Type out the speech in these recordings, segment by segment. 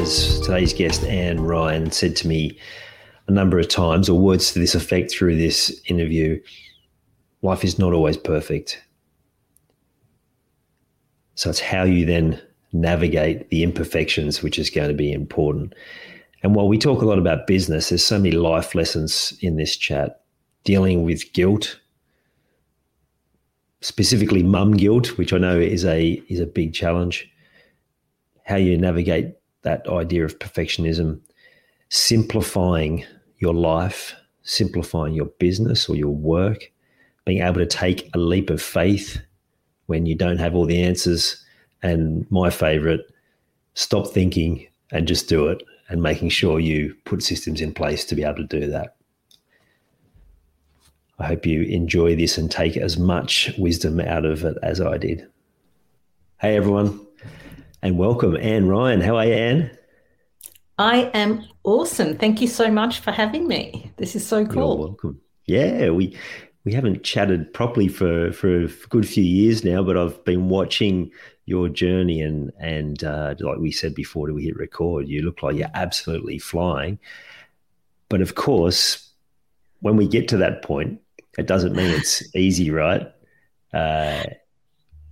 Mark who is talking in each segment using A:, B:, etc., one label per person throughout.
A: As today's guest, Anne Ryan, said to me a number of times, or words to this effect through this interview, life is not always perfect. So it's how you then navigate the imperfections, which is going to be important. And while we talk a lot about business, there's so many life lessons in this chat dealing with guilt, specifically mum guilt, which I know is a is a big challenge. How you navigate that idea of perfectionism, simplifying your life, simplifying your business or your work, being able to take a leap of faith when you don't have all the answers, and my favorite, stop thinking and just do it and making sure you put systems in place to be able to do that. I hope you enjoy this and take as much wisdom out of it as I did. Hey, everyone, and welcome, Anne Ryan. How are you, Anne?
B: I am awesome. Thank you so much for having me. This is so cool.
A: You're welcome. Yeah, we we haven't chatted properly for for a good few years now, but I've been watching your journey and and uh, like we said before, do we hit record, you look like you're absolutely flying. But of course, when we get to that point, it doesn't mean it's easy, right? Uh,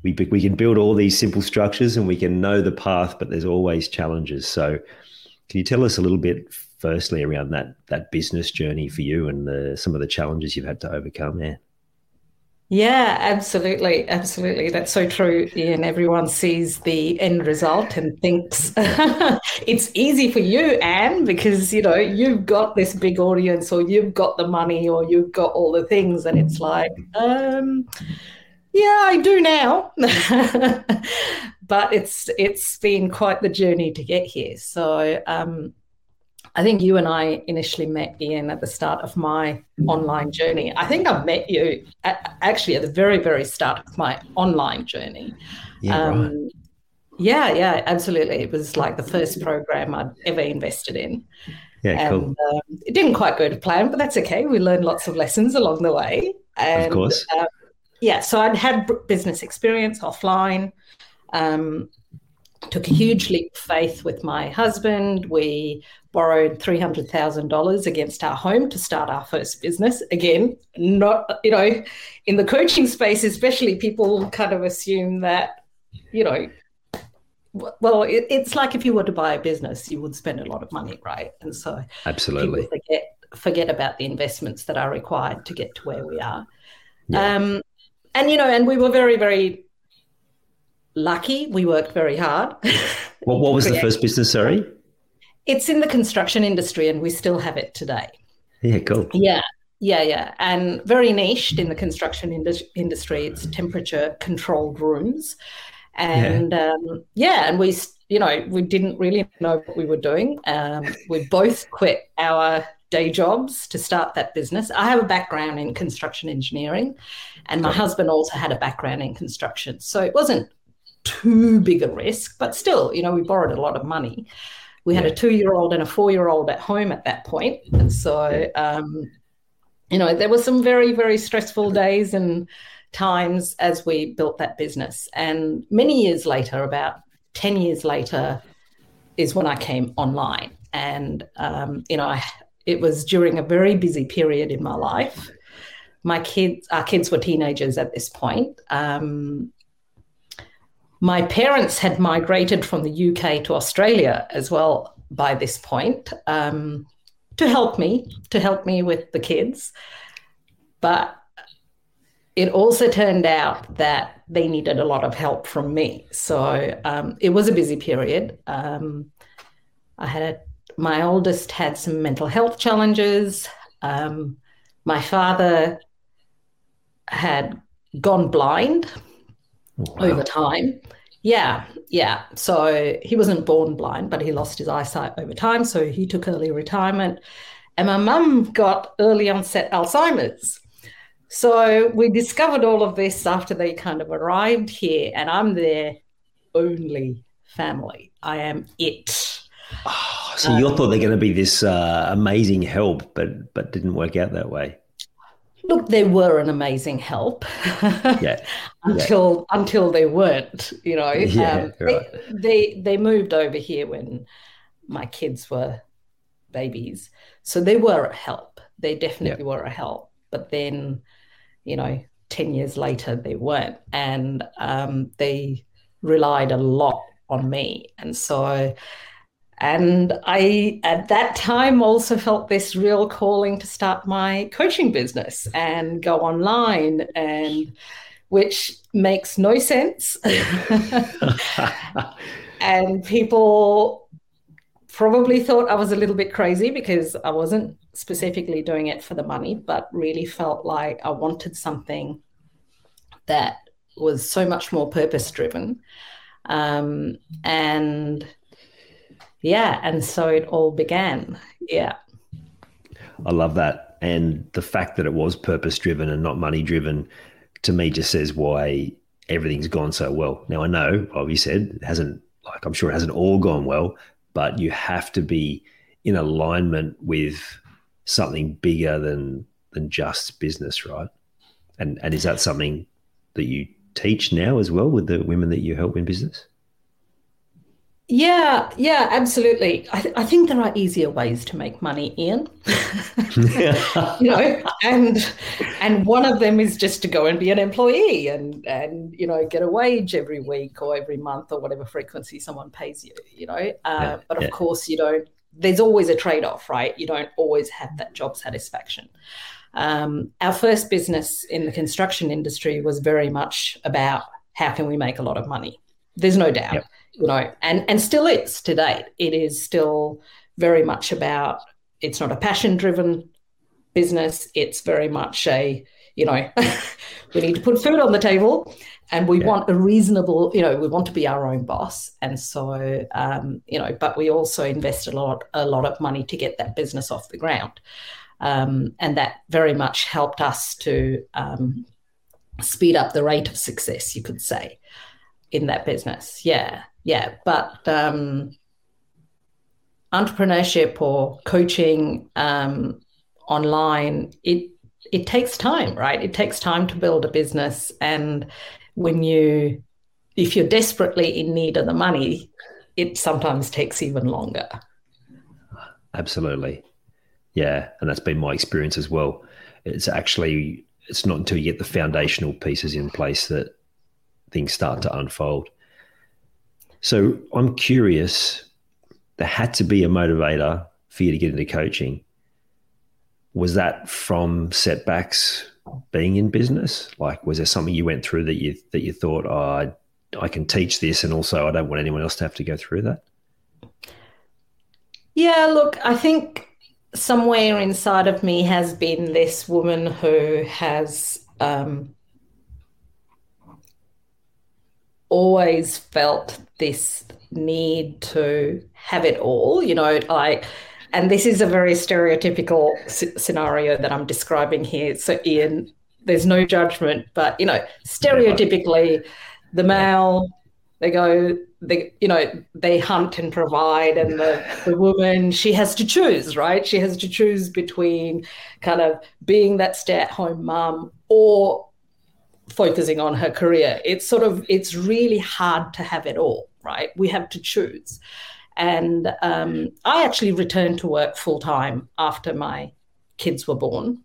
A: we we can build all these simple structures and we can know the path, but there's always challenges. So, can you tell us a little bit, firstly, around that that business journey for you and the, some of the challenges you've had to overcome there?
B: Yeah, absolutely. Absolutely. That's so true. Ian, everyone sees the end result and thinks it's easy for you, Anne, because, you know, you've got this big audience or you've got the money or you've got all the things. And it's like, um, yeah, I do now. but it's it's been quite the journey to get here. So um, I think you and I initially met Ian at the start of my online journey. I think I've met you at, actually at the very, very start of my online journey.
A: Yeah, um, right.
B: yeah, yeah, absolutely. It was like the first program I'd ever invested in.
A: Yeah,
B: and,
A: cool.
B: Um, it didn't quite go to plan, but that's okay. We learned lots of lessons along the way. And,
A: of course.
B: Uh, yeah, so I'd had business experience offline. Um, took a huge leap of faith with my husband. We borrowed $300,000 against our home to start our first business. Again, not, you know, in the coaching space, especially, people kind of assume that, you know, well, it, it's like if you were to buy a business, you would spend a lot of money, right? And so,
A: absolutely
B: forget forget about the investments that are required to get to where we are. Yeah. Um, and you know, and we were very, very lucky. We worked very hard.
A: What, what was the first business? Sorry.
B: It's in the construction industry, and we still have it today.
A: Yeah, cool.
B: Yeah, yeah, yeah, and very niched in the construction industry. It's temperature controlled rooms, and yeah. Um, yeah, and we, you know, we didn't really know what we were doing. Um, we both quit our day jobs to start that business. I have a background in construction engineering, and my husband also had a background in construction, so it wasn't too big a risk, but still, you know, we borrowed a lot of money we had a two year old and a four year old at home at that point. And so, um, you know, there were some very, very stressful days and times as we built that business. And many years later, about 10 years later, is when I came online. And, um, you know, I, it was during a very busy period in my life. My kids, our kids were teenagers at this point. Um, my parents had migrated from the UK to Australia as well by this point um, to help me, to help me with the kids. But it also turned out that they needed a lot of help from me. So um, it was a busy period. Um, I had a, my oldest had some mental health challenges. Um, my father had gone blind wow. over time. Yeah, yeah. So he wasn't born blind, but he lost his eyesight over time. So he took early retirement. And my mum got early onset Alzheimer's. So we discovered all of this after they kind of arrived here, and I'm their only family. I am it.
A: Oh, so um, you thought they're going to be this uh, amazing help, but but didn't work out that way.
B: Look, they were an amazing help.
A: yeah.
B: until yeah. until they weren't, you know.
A: Yeah, um, right.
B: they, they they moved over here when my kids were babies, so they were a help. They definitely yeah. were a help. But then you know, 10 years later, they weren't. And um, they relied a lot on me. And so, and I, at that time, also felt this real calling to start my coaching business and go online, and which makes no sense. and people probably thought I was a little bit crazy because I wasn't specifically doing it for the money, but really felt like I wanted something that was so much more purpose driven. Um, and yeah, and so it all began. Yeah.
A: I love that. And the fact that it was purpose driven and not money driven to me just says why everything's gone so well. Now I know, like you said, it hasn't like I'm sure it hasn't all gone well, but you have to be in alignment with something bigger than than just business, right? And and is that something that you teach now as well with the women that you help in business?
B: Yeah, yeah, absolutely. I, th- I think there are easier ways to make money, Ian. you know, and and one of them is just to go and be an employee and and you know get a wage every week or every month or whatever frequency someone pays you. You know, uh, yeah, but of yeah. course you don't there's always a trade off, right? You don't always have that job satisfaction. Um, our first business in the construction industry was very much about how can we make a lot of money. There's no doubt, yep. You know, and and still is to date. It is still very much about. It's not a passion driven business. It's very much a you know we need to put food on the table and we yeah. want a reasonable you know we want to be our own boss and so um, you know but we also invest a lot a lot of money to get that business off the ground um, and that very much helped us to um, speed up the rate of success you could say in that business yeah yeah but um, entrepreneurship or coaching um, online it it takes time right it takes time to build a business and when you if you're desperately in need of the money, it sometimes takes even longer.
A: Absolutely. Yeah, and that's been my experience as well. It's actually it's not until you get the foundational pieces in place that things start to unfold. So I'm curious, there had to be a motivator for you to get into coaching. Was that from setbacks being in business? Like, was there something you went through that you that you thought, oh, I, I can teach this, and also I don't want anyone else to have to go through that?
B: Yeah, look, I think somewhere inside of me has been this woman who has um, always felt this need to have it all. You know, I, and this is a very stereotypical c- scenario that I'm describing here. So, Ian, there's no judgment, but you know, stereotypically, the male they go they you know they hunt and provide and the, the woman she has to choose right she has to choose between kind of being that stay-at-home mom or focusing on her career it's sort of it's really hard to have it all right we have to choose and um, I actually returned to work full time after my kids were born,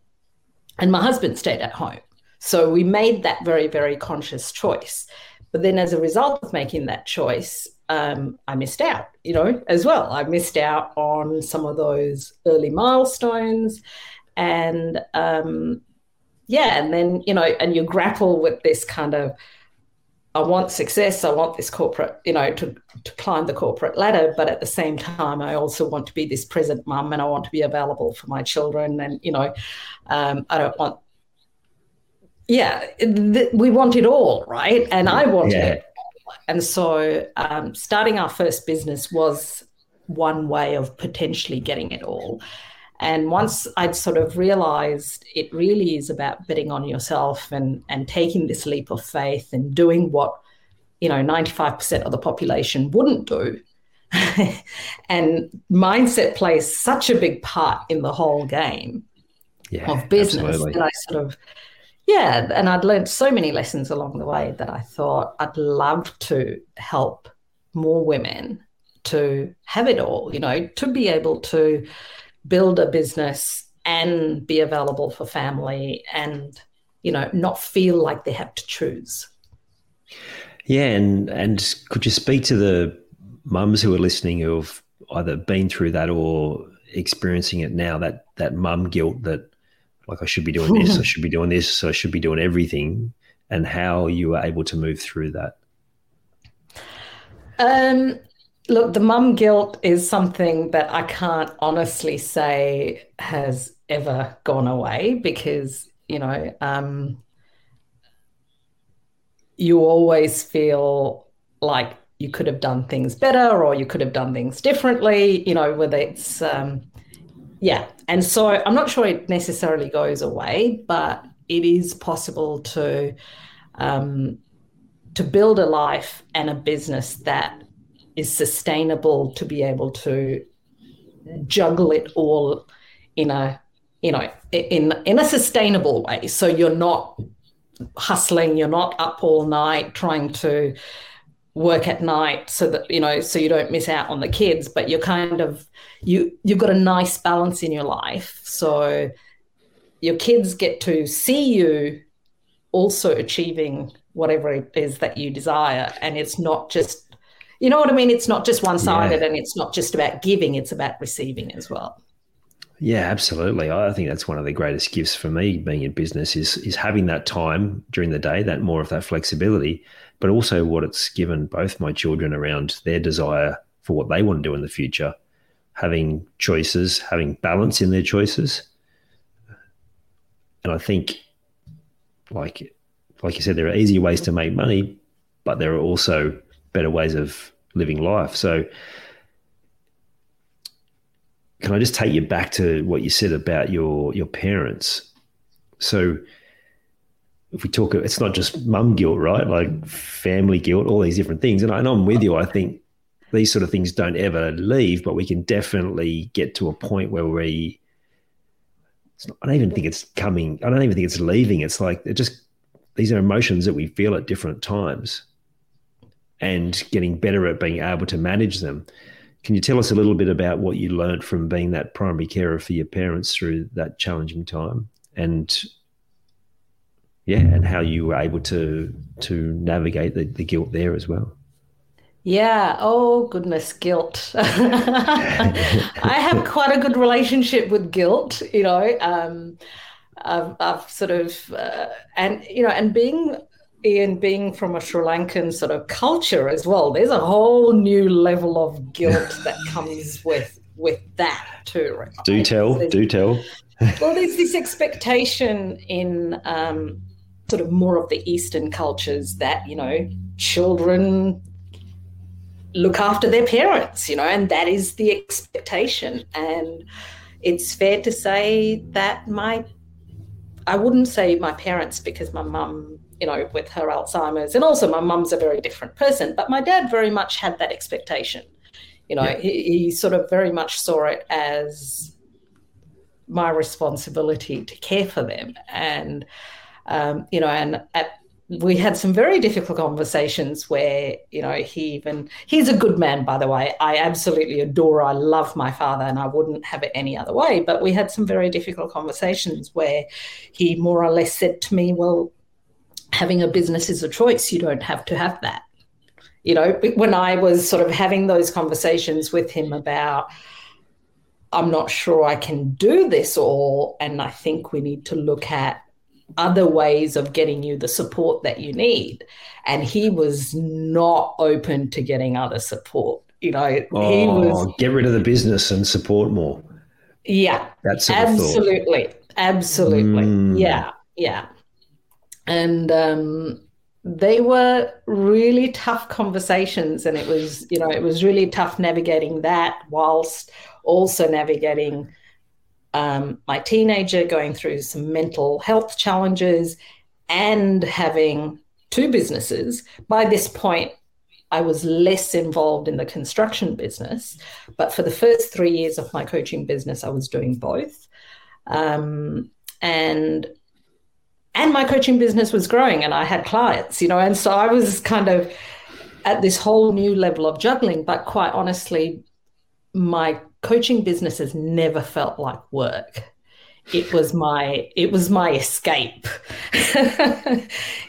B: and my husband stayed at home. So we made that very, very conscious choice. But then as a result of making that choice, um, I missed out, you know, as well. I missed out on some of those early milestones. And um, yeah, and then, you know, and you grapple with this kind of, I want success. I want this corporate, you know, to, to climb the corporate ladder. But at the same time, I also want to be this present mum and I want to be available for my children. And, you know, um, I don't want, yeah, th- we want it all, right? And I want yeah. it. And so um, starting our first business was one way of potentially getting it all. And once I'd sort of realized it really is about betting on yourself and, and taking this leap of faith and doing what, you know, 95% of the population wouldn't do. and mindset plays such a big part in the whole game yeah, of business absolutely. that I sort of, yeah, and I'd learned so many lessons along the way that I thought I'd love to help more women to have it all, you know, to be able to build a business and be available for family and you know not feel like they have to choose.
A: Yeah and and could you speak to the mums who are listening who've either been through that or experiencing it now that that mum guilt that like i should be doing this i should be doing this i should be doing everything and how you were able to move through that?
B: Um Look, the mum guilt is something that I can't honestly say has ever gone away because, you know, um, you always feel like you could have done things better or you could have done things differently, you know, whether it's, um, yeah. And so I'm not sure it necessarily goes away, but it is possible to, um, to build a life and a business that is sustainable to be able to juggle it all in a you know in in a sustainable way. So you're not hustling you're not up all night trying to work at night so that you know so you don't miss out on the kids but you're kind of you you've got a nice balance in your life. So your kids get to see you also achieving whatever it is that you desire. And it's not just you know what I mean? It's not just one sided yeah. and it's not just about giving, it's about receiving as well.
A: Yeah, absolutely. I think that's one of the greatest gifts for me being in business is is having that time during the day, that more of that flexibility, but also what it's given both my children around their desire for what they want to do in the future, having choices, having balance in their choices. And I think like like you said, there are easier ways to make money, but there are also better ways of living life. So, can I just take you back to what you said about your your parents? So, if we talk, it's not just mum guilt, right? Like family guilt, all these different things. And, I, and I'm with you. I think these sort of things don't ever leave, but we can definitely get to a point where we. Not, I don't even think it's coming. I don't even think it's leaving. It's like it just these are emotions that we feel at different times and getting better at being able to manage them. Can you tell us a little bit about what you learned from being that primary carer for your parents through that challenging time and yeah, and how you were able to to navigate the, the guilt there as well?
B: Yeah. Oh, goodness, guilt. I have quite a good relationship with guilt, you know. Um, I've, I've sort of, uh, and, you know, and being Ian, being from a Sri Lankan sort of culture as well, there's a whole new level of guilt that comes with with that too. Right?
A: Do tell, there's, do tell.
B: well, there's this expectation in um, sort of more of the Eastern cultures that you know children look after their parents, you know, and that is the expectation. And it's fair to say that my I wouldn't say my parents because my mum you know, with her Alzheimer's. And also, my mum's a very different person, but my dad very much had that expectation. You know, yeah. he, he sort of very much saw it as my responsibility to care for them. And, um, you know, and at we had some very difficult conversations where you know he even he's a good man by the way i absolutely adore i love my father and i wouldn't have it any other way but we had some very difficult conversations where he more or less said to me well having a business is a choice. You don't have to have that. You know, when I was sort of having those conversations with him about, I'm not sure I can do this all, and I think we need to look at other ways of getting you the support that you need. And he was not open to getting other support. You know,
A: oh, he was get rid of the business and support more.
B: Yeah. That's absolutely. Absolutely. Mm. Yeah. Yeah. And um they were really tough conversations and it was you know it was really tough navigating that whilst also navigating um, my teenager going through some mental health challenges and having two businesses. By this point i was less involved in the construction business but for the first three years of my coaching business i was doing both. Um, and and my coaching business was growing and I had clients, you know, and so I was kind of at this whole new level of juggling. But quite honestly, my coaching business has never felt like work. It was my it was my escape.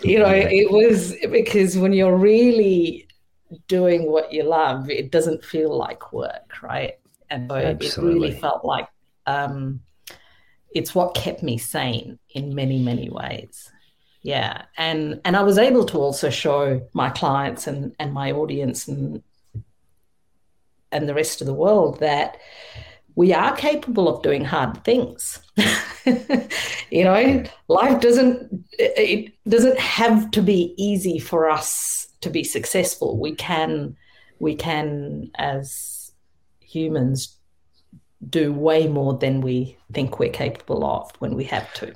B: you know, it was because when you're really doing what you love, it doesn't feel like work, right? And so it really felt like um, it's what kept me sane in many many ways. Yeah. And and i was able to also show my clients and and my audience and and the rest of the world that we are capable of doing hard things. You know life doesn't it doesn't have to be easy for us to be successful. We can we can as humans do way more than we think we're capable of when we have to.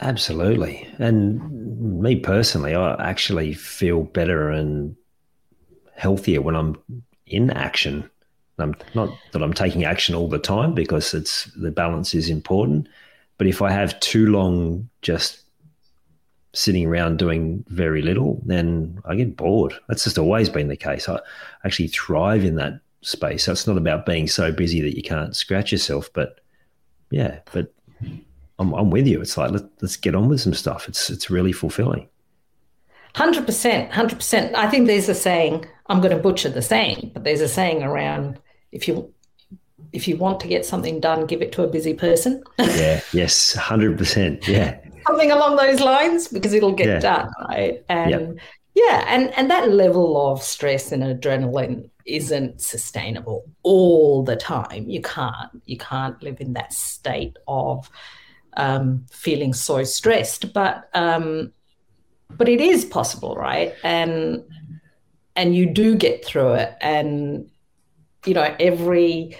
A: Absolutely. And me personally, I actually feel better and healthier when I'm in action. I'm not that I'm taking action all the time because it's the balance is important. But if I have too long just sitting around doing very little, then I get bored. That's just always been the case. I actually thrive in that space. So it's not about being so busy that you can't scratch yourself, but yeah, but I'm, I'm with you. It's like let, let's get on with some stuff. It's it's really fulfilling.
B: Hundred percent, hundred percent. I think there's a saying. I'm going to butcher the saying, but there's a saying around if you if you want to get something done, give it to a busy person.
A: yeah. Yes. Hundred percent. Yeah.
B: Something along those lines because it'll get yeah. done, right? And yep. Yeah, and and that level of stress and adrenaline isn't sustainable all the time. You can't. You can't live in that state of um, feeling so stressed. But um, but it is possible, right? And and you do get through it. And you know, every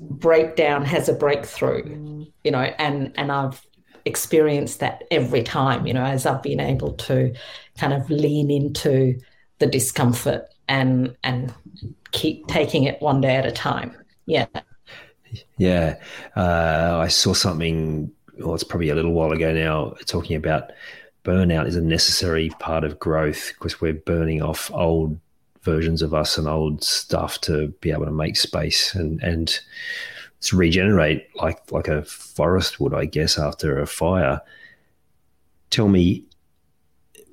B: breakdown has a breakthrough. You know, and and I've experienced that every time. You know, as I've been able to kind of lean into the discomfort and and keep taking it one day at a time. Yeah.
A: Yeah. Uh, I saw something, well, it's probably a little while ago now, talking about burnout is a necessary part of growth because we're burning off old versions of us and old stuff to be able to make space and, and to regenerate like, like a forest would, I guess, after a fire. Tell me,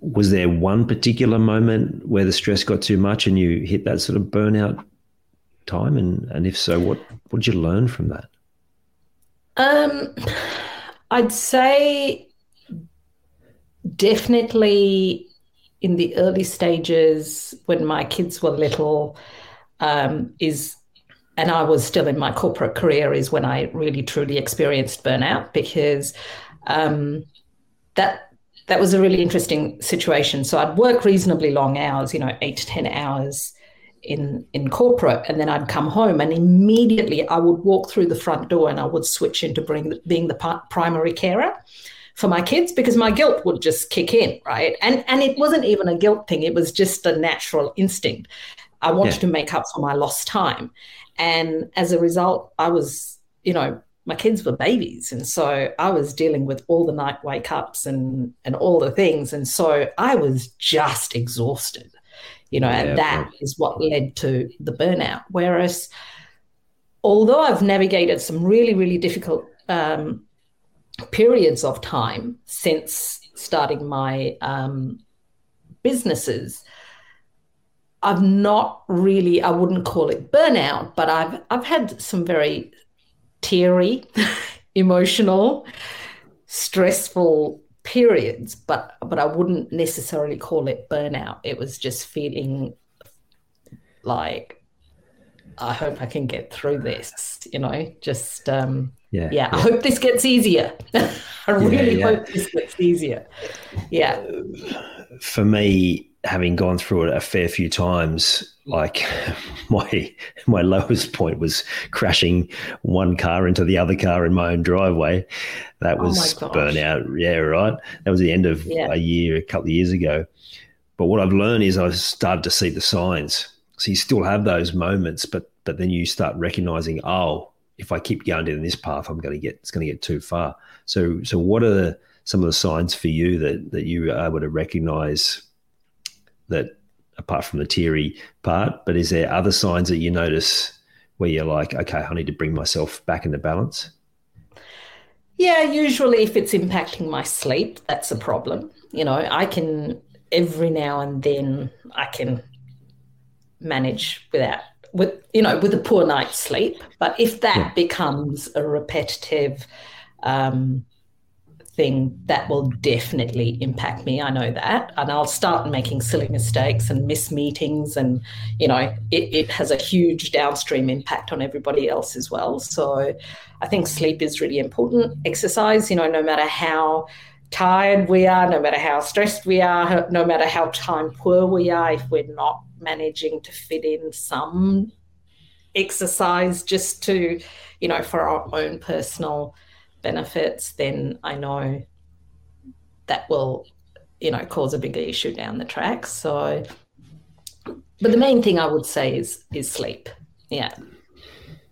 A: was there one particular moment where the stress got too much and you hit that sort of burnout time? And, and if so, what, what did you learn from that?
B: Um, I'd say definitely in the early stages when my kids were little um, is and I was still in my corporate career is when I really truly experienced burnout because um, that that was a really interesting situation. So I'd work reasonably long hours, you know, eight to 10 hours in, in corporate, and then I'd come home and immediately I would walk through the front door and I would switch into bring, being the primary carer for my kids because my guilt would just kick in, right? And, and it wasn't even a guilt thing, it was just a natural instinct. I wanted yeah. to make up for my lost time. And as a result, I was, you know, my kids were babies and so i was dealing with all the night wake ups and and all the things and so i was just exhausted you know yeah, and that is what led to the burnout. Whereas although i've navigated some really really difficult um, periods of time since starting my um, businesses, I've not really, I wouldn't call it burnout, but I've I've had some very teary, emotional, stressful periods, but but I wouldn't necessarily call it burnout. It was just feeling like I hope I can get through this, you know, just um yeah, yeah, yeah. I hope this gets easier. I really yeah, hope this gets easier. Yeah.
A: For me, having gone through it a fair few times, like my my lowest point was crashing one car into the other car in my own driveway. That oh was oh burnout. Yeah, right. That was the end of yeah. a year, a couple of years ago. But what I've learned is I've started to see the signs. So you still have those moments, but but then you start recognizing, oh, if I keep going down this path, I'm going to get it's going to get too far. So so what are the, some of the signs for you that that you are able to recognize that apart from the teary part, but is there other signs that you notice where you're like, okay, I need to bring myself back into balance?
B: Yeah, usually if it's impacting my sleep, that's a problem. You know, I can every now and then I can manage without with you know with a poor night's sleep, but if that yeah. becomes a repetitive um, thing that will definitely impact me. I know that. And I'll start making silly mistakes and miss meetings. And, you know, it, it has a huge downstream impact on everybody else as well. So I think sleep is really important. Exercise, you know, no matter how tired we are, no matter how stressed we are, no matter how time poor we are, if we're not managing to fit in some exercise just to, you know, for our own personal benefits, then I know that will, you know, cause a bigger issue down the track. So, but the main thing I would say is is sleep. Yeah.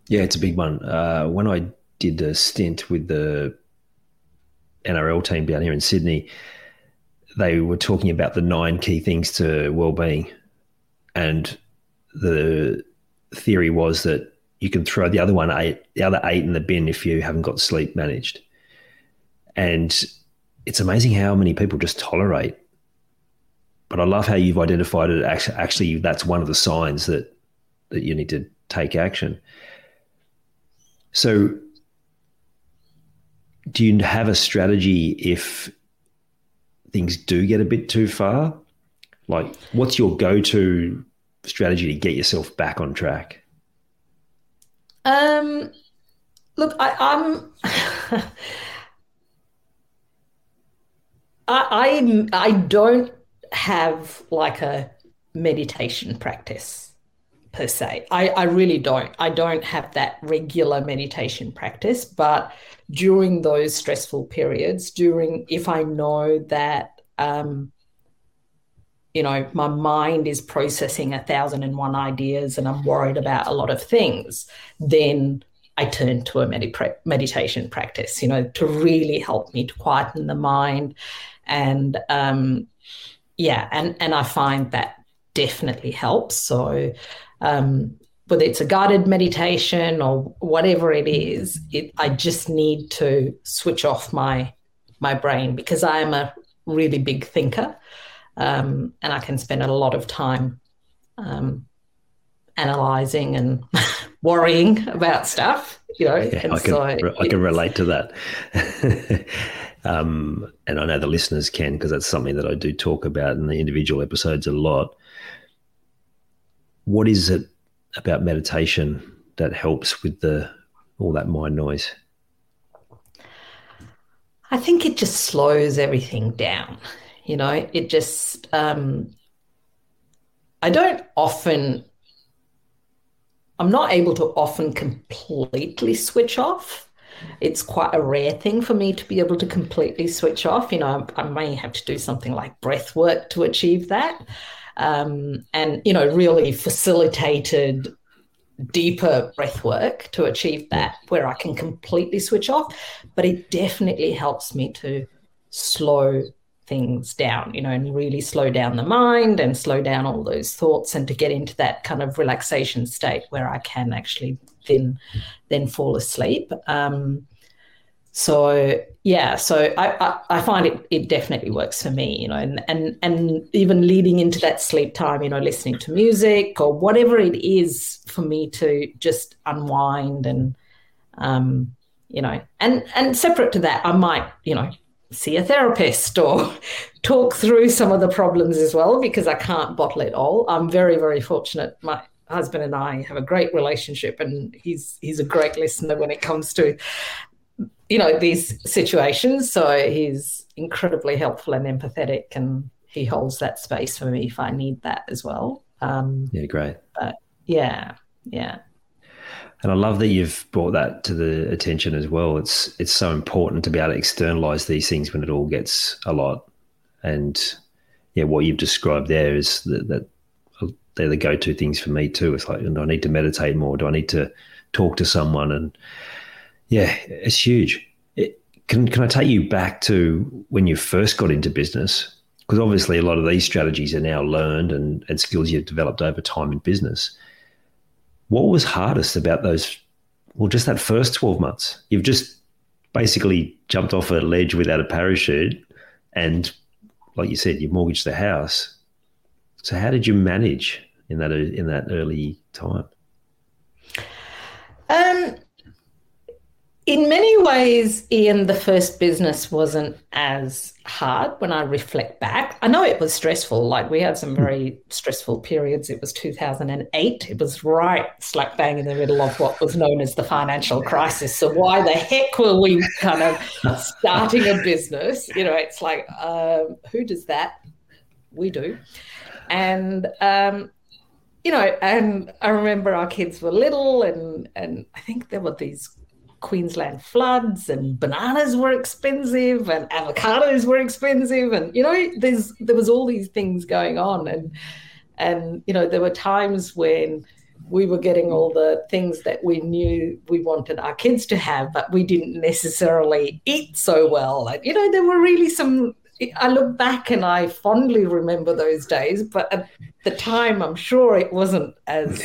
A: Yeah, it's a big one. Uh, when I did a stint with the NRL team down here in Sydney, they were talking about the nine key things to well-being, and the theory was that you can throw the other one eight, the other eight in the bin if you haven't got sleep managed. And it's amazing how many people just tolerate. But I love how you've identified it. Actually, actually, that's one of the signs that that you need to take action. So, do you have a strategy if things do get a bit too far? Like, what's your go-to strategy to get yourself back on track?
B: Um, look, I, I'm. I, I I don't have like a meditation practice per se. I, I really don't. I don't have that regular meditation practice, but during those stressful periods, during if I know that um, you know, my mind is processing a thousand and one ideas and I'm worried about a lot of things, then I turn to a med- meditation practice, you know, to really help me to quieten the mind. And um, yeah, and, and I find that definitely helps. So, um, whether it's a guided meditation or whatever it is, it, I just need to switch off my my brain because I am a really big thinker um, and I can spend a lot of time um, analyzing and worrying about stuff. You know, yeah,
A: I, can, so I can relate to that. um, and I know the listeners can because that's something that I do talk about in the individual episodes a lot. What is it about meditation that helps with the all that mind noise?
B: I think it just slows everything down. You know, it just, um, I don't often, I'm not able to often completely switch off. It's quite a rare thing for me to be able to completely switch off. You know, I, I may have to do something like breath work to achieve that. Um, and, you know, really facilitated deeper breath work to achieve that where I can completely switch off. But it definitely helps me to slow things down, you know, and really slow down the mind and slow down all those thoughts and to get into that kind of relaxation state where I can actually then then fall asleep. Um, so yeah, so I, I, I, find it it definitely works for me, you know, and, and and even leading into that sleep time, you know, listening to music or whatever it is for me to just unwind and um, you know, and and separate to that, I might, you know, see a therapist or talk through some of the problems as well because I can't bottle it all. I'm very, very fortunate. My husband and I have a great relationship and he's he's a great listener when it comes to you know, these situations. So he's incredibly helpful and empathetic, and he holds that space for me if I need that as well. Um,
A: yeah, great.
B: But yeah, yeah.
A: And I love that you've brought that to the attention as well. It's it's so important to be able to externalize these things when it all gets a lot. And yeah, what you've described there is that, that they're the go-to things for me too. It's like, do I need to meditate more? Do I need to talk to someone? And yeah, it's huge. It, can can I take you back to when you first got into business? Because obviously, a lot of these strategies are now learned and, and skills you've developed over time in business. What was hardest about those? Well, just that first twelve months. You've just basically jumped off a ledge without a parachute, and like you said, you mortgaged the house. So, how did you manage in that in that early time?
B: Um, in many ways, Ian, the first business wasn't as hard when I reflect back. I know it was stressful. Like we had some very stressful periods. It was 2008. It was right slap bang in the middle of what was known as the financial crisis. So why the heck were we kind of starting a business? You know, it's like, um, who does that? We do. And, um, you know, and I remember our kids were little and, and I think there were these Queensland floods and bananas were expensive and avocados were expensive and you know there's there was all these things going on and and you know there were times when we were getting all the things that we knew we wanted our kids to have but we didn't necessarily eat so well. And you know there were really some I look back and I fondly remember those days but at the time I'm sure it wasn't as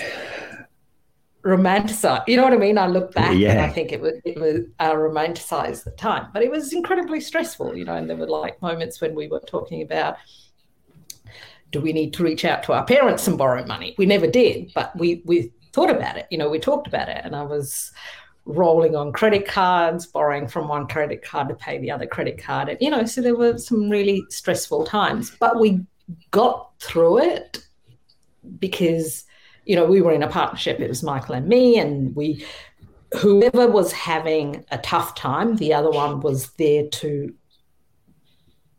B: romanticize. You know what I mean? I look back yeah. and I think it was it was uh, romanticized the time, but it was incredibly stressful. You know, and there were like moments when we were talking about. Do we need to reach out to our parents and borrow money? We never did, but we we thought about it. You know, we talked about it, and I was rolling on credit cards, borrowing from one credit card to pay the other credit card. And, you know, so there were some really stressful times, but we got through it because you know, we were in a partnership. It was Michael and me, and we, whoever was having a tough time, the other one was there to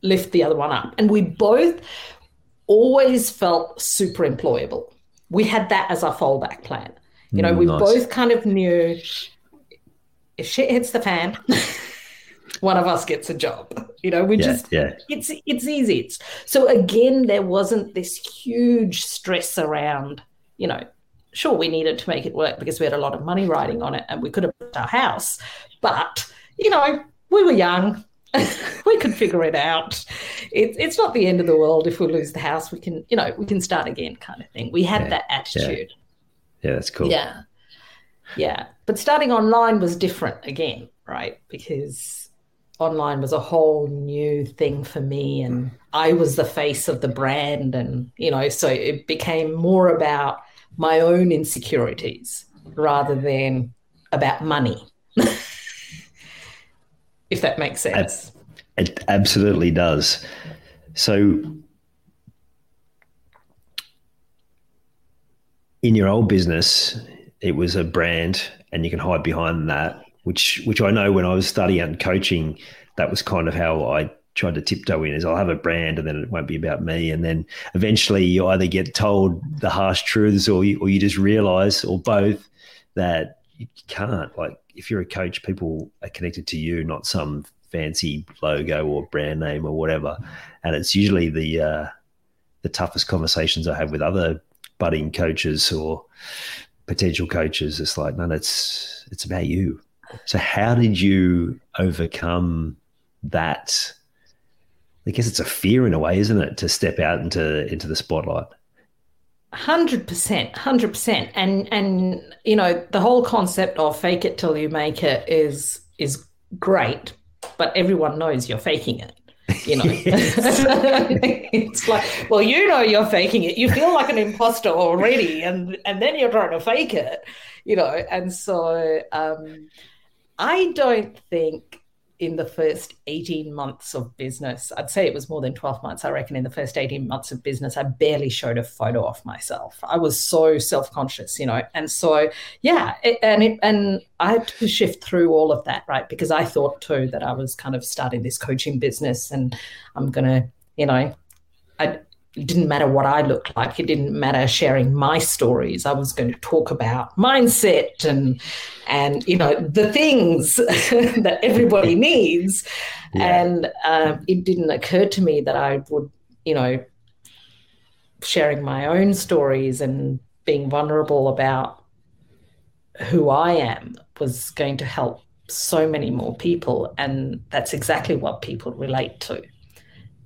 B: lift the other one up. And we both always felt super employable. We had that as our fallback plan. You know, mm, we nice. both kind of knew if shit hits the fan, one of us gets a job. You know, we yeah, just yeah. it's it's easy. It's, so again, there wasn't this huge stress around you know, sure we needed to make it work because we had a lot of money riding on it and we could have built our house. But, you know, we were young. we could figure it out. It, it's not the end of the world if we lose the house. We can, you know, we can start again, kind of thing. We had yeah, that attitude.
A: Yeah. yeah, that's cool.
B: Yeah, yeah. But starting online was different again, right? Because online was a whole new thing for me, and I was the face of the brand, and you know, so it became more about my own insecurities rather than about money. if that makes sense.
A: It absolutely does. So, in your old business, it was a brand, and you can hide behind that. Which, which I know when I was studying and coaching, that was kind of how I tried to tiptoe in is I'll have a brand and then it won't be about me. And then eventually you either get told the harsh truths or you, or you just realize, or both, that you can't. Like if you're a coach, people are connected to you, not some fancy logo or brand name or whatever. And it's usually the uh, the toughest conversations I have with other budding coaches or potential coaches. It's like, no, it's it's about you. So how did you overcome that I guess it's a fear in a way, isn't it, to step out into into the spotlight?
B: Hundred percent, hundred percent, and and you know the whole concept of fake it till you make it is is great, but everyone knows you're faking it. You know, it's like, well, you know, you're faking it. You feel like an imposter already, and and then you're trying to fake it. You know, and so um, I don't think in the first 18 months of business, I'd say it was more than 12 months. I reckon in the first 18 months of business, I barely showed a photo of myself. I was so self conscious, you know. And so, yeah, it, and it, and I had to shift through all of that, right? Because I thought too that I was kind of starting this coaching business and I'm going to, you know, I, it didn't matter what I looked like. It didn't matter sharing my stories. I was going to talk about mindset and and you know the things that everybody needs. Yeah. And um, it didn't occur to me that I would, you know, sharing my own stories and being vulnerable about who I am was going to help so many more people. And that's exactly what people relate to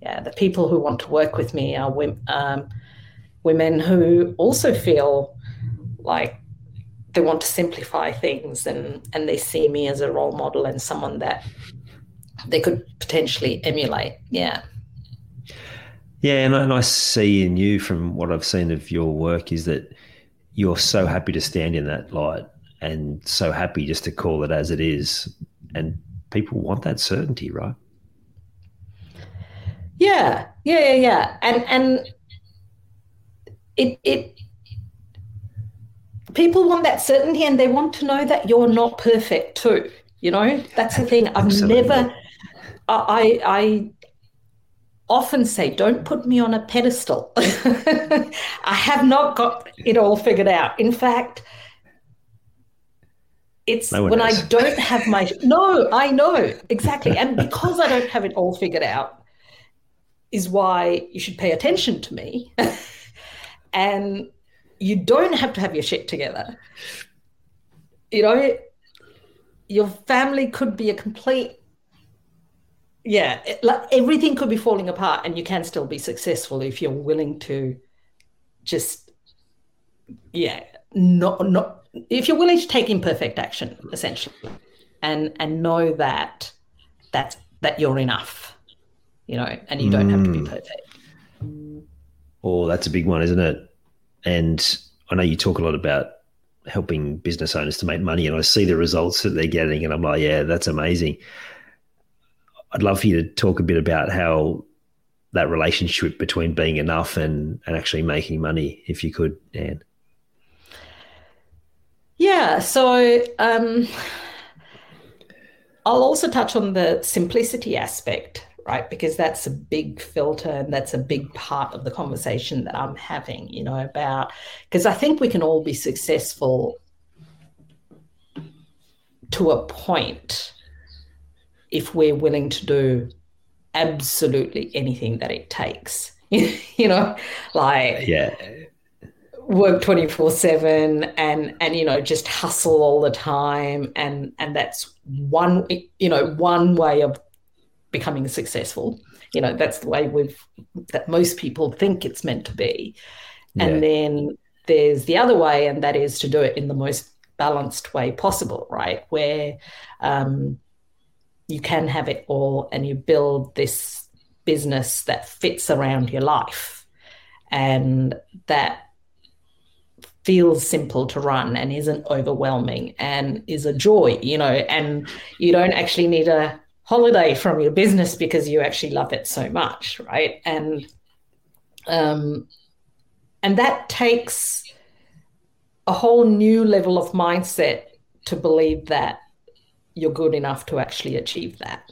B: yeah, the people who want to work with me are women, um, women who also feel like they want to simplify things and, and they see me as a role model and someone that they could potentially emulate. Yeah.
A: Yeah, and, and I see in you from what I've seen of your work is that you're so happy to stand in that light and so happy just to call it as it is. And people want that certainty, right?
B: Yeah, yeah, yeah, yeah. And and it it people want that certainty and they want to know that you're not perfect too. You know, that's the thing. I've Absolutely. never I I often say, don't put me on a pedestal. I have not got it all figured out. In fact, it's no when I don't have my no, I know exactly. And because I don't have it all figured out, is why you should pay attention to me. and you don't have to have your shit together. You know, your family could be a complete yeah, it, like everything could be falling apart and you can still be successful if you're willing to just yeah, not not if you're willing to take imperfect action essentially and and know that that that you're enough you know, and you don't mm. have to be mm. perfect.
A: Oh, that's a big one, isn't it? And I know you talk a lot about helping business owners to make money, and I see the results that they're getting, and I'm like, yeah, that's amazing. I'd love for you to talk a bit about how that relationship between being enough and, and actually making money, if you could, Anne.
B: Yeah, so um, I'll also touch on the simplicity aspect right? Because that's a big filter and that's a big part of the conversation that I'm having, you know, about because I think we can all be successful to a point if we're willing to do absolutely anything that it takes. you know, like
A: yeah
B: work 24 7 and and you know just hustle all the time and and that's one you know one way of becoming successful. You know, that's the way we've that most people think it's meant to be. Yeah. And then there's the other way, and that is to do it in the most balanced way possible, right? Where um, you can have it all and you build this business that fits around your life and that feels simple to run and isn't overwhelming and is a joy, you know, and you don't actually need a holiday from your business because you actually love it so much, right? And um, and that takes a whole new level of mindset to believe that you're good enough to actually achieve that.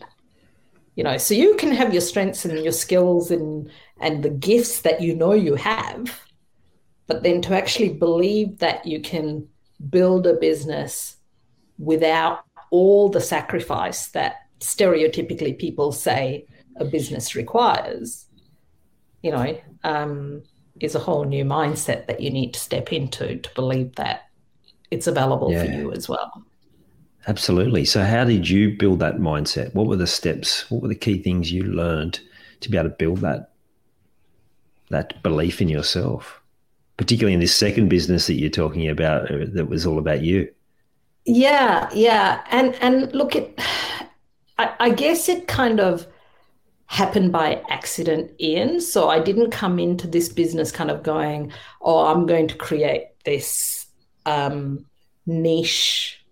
B: You know, so you can have your strengths and your skills and and the gifts that you know you have, but then to actually believe that you can build a business without all the sacrifice that stereotypically people say a business requires, you know, um, is a whole new mindset that you need to step into to believe that it's available yeah. for you as well.
A: Absolutely. So, how did you build that mindset? What were the steps? What were the key things you learned to be able to build that that belief in yourself, particularly in this second business that you're talking about uh, that was all about you?
B: Yeah, yeah, and and look, it I, I guess it kind of happened by accident, Ian. So I didn't come into this business kind of going, oh, I'm going to create this um, niche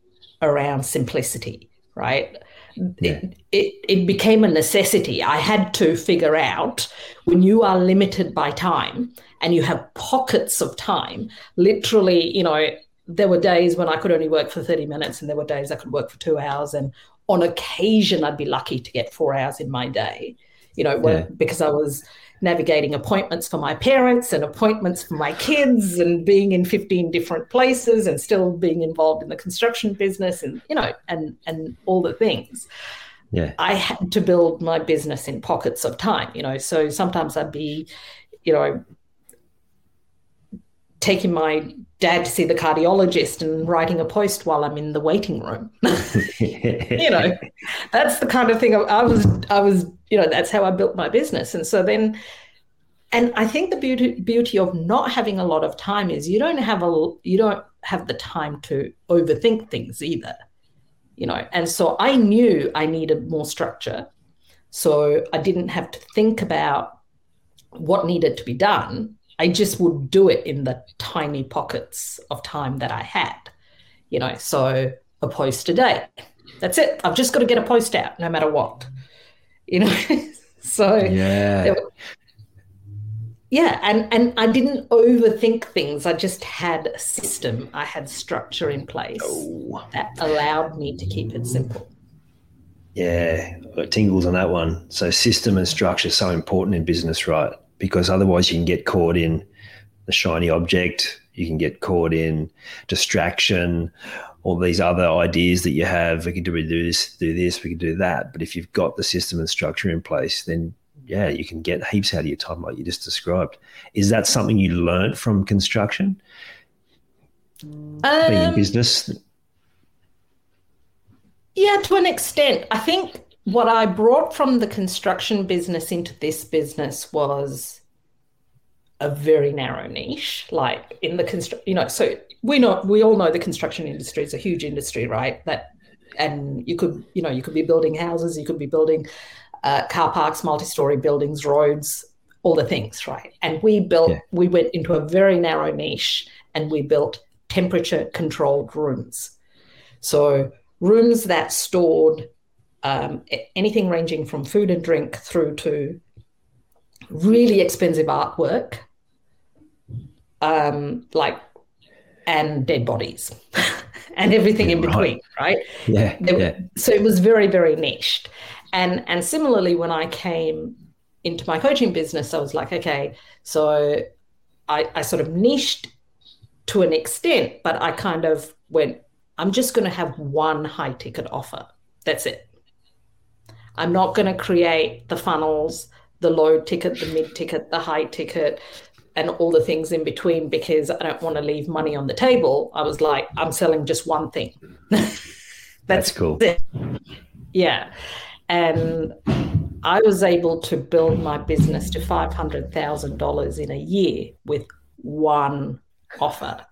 B: around simplicity, right? Yeah. It, it, it became a necessity. I had to figure out when you are limited by time and you have pockets of time, literally, you know, there were days when I could only work for 30 minutes and there were days I could work for two hours. And on occasion, I'd be lucky to get four hours in my day, you know, yeah. because I was navigating appointments for my parents and appointments for my kids and being in 15 different places and still being involved in the construction business and you know and and all the things
A: yeah
B: i had to build my business in pockets of time you know so sometimes i'd be you know taking my dad to see the cardiologist and writing a post while I'm in the waiting room. you know, that's the kind of thing I, was, I was, you know, that's how I built my business. And so then, and I think the beauty, beauty of not having a lot of time is you don't have a, you don't have the time to overthink things either, you know. And so I knew I needed more structure. So I didn't have to think about what needed to be done I just would do it in the tiny pockets of time that I had. You know, so a post a day. That's it. I've just got to get a post out no matter what. You know, so
A: yeah.
B: yeah, and and I didn't overthink things. I just had a system. I had structure in place oh. that allowed me to keep it simple.
A: Yeah, it tingles on that one. So system and structure so important in business, right? Because otherwise you can get caught in the shiny object, you can get caught in distraction, all these other ideas that you have. We can do, do this, do this, we can do that. But if you've got the system and structure in place, then yeah, you can get heaps out of your time, like you just described. Is that something you learned from construction? Um, Being in business?
B: Yeah, to an extent. I think what I brought from the construction business into this business was a very narrow niche. Like in the construction, you know, so we know we all know the construction industry is a huge industry, right? That and you could, you know, you could be building houses, you could be building uh, car parks, multi-story buildings, roads, all the things, right? And we built, yeah. we went into a very narrow niche, and we built temperature-controlled rooms. So rooms that stored um, anything ranging from food and drink through to really expensive artwork, um, like and dead bodies and everything in between, right? right?
A: Yeah,
B: yeah. So it was very, very niched. And and similarly, when I came into my coaching business, I was like, okay, so I, I sort of niched to an extent, but I kind of went, I'm just going to have one high ticket offer. That's it. I'm not going to create the funnels, the low ticket, the mid ticket, the high ticket, and all the things in between because I don't want to leave money on the table. I was like, I'm selling just one thing.
A: That's, That's, cool.
B: It. Yeah. And I was able to build my business to $500,000 in a year with one offer,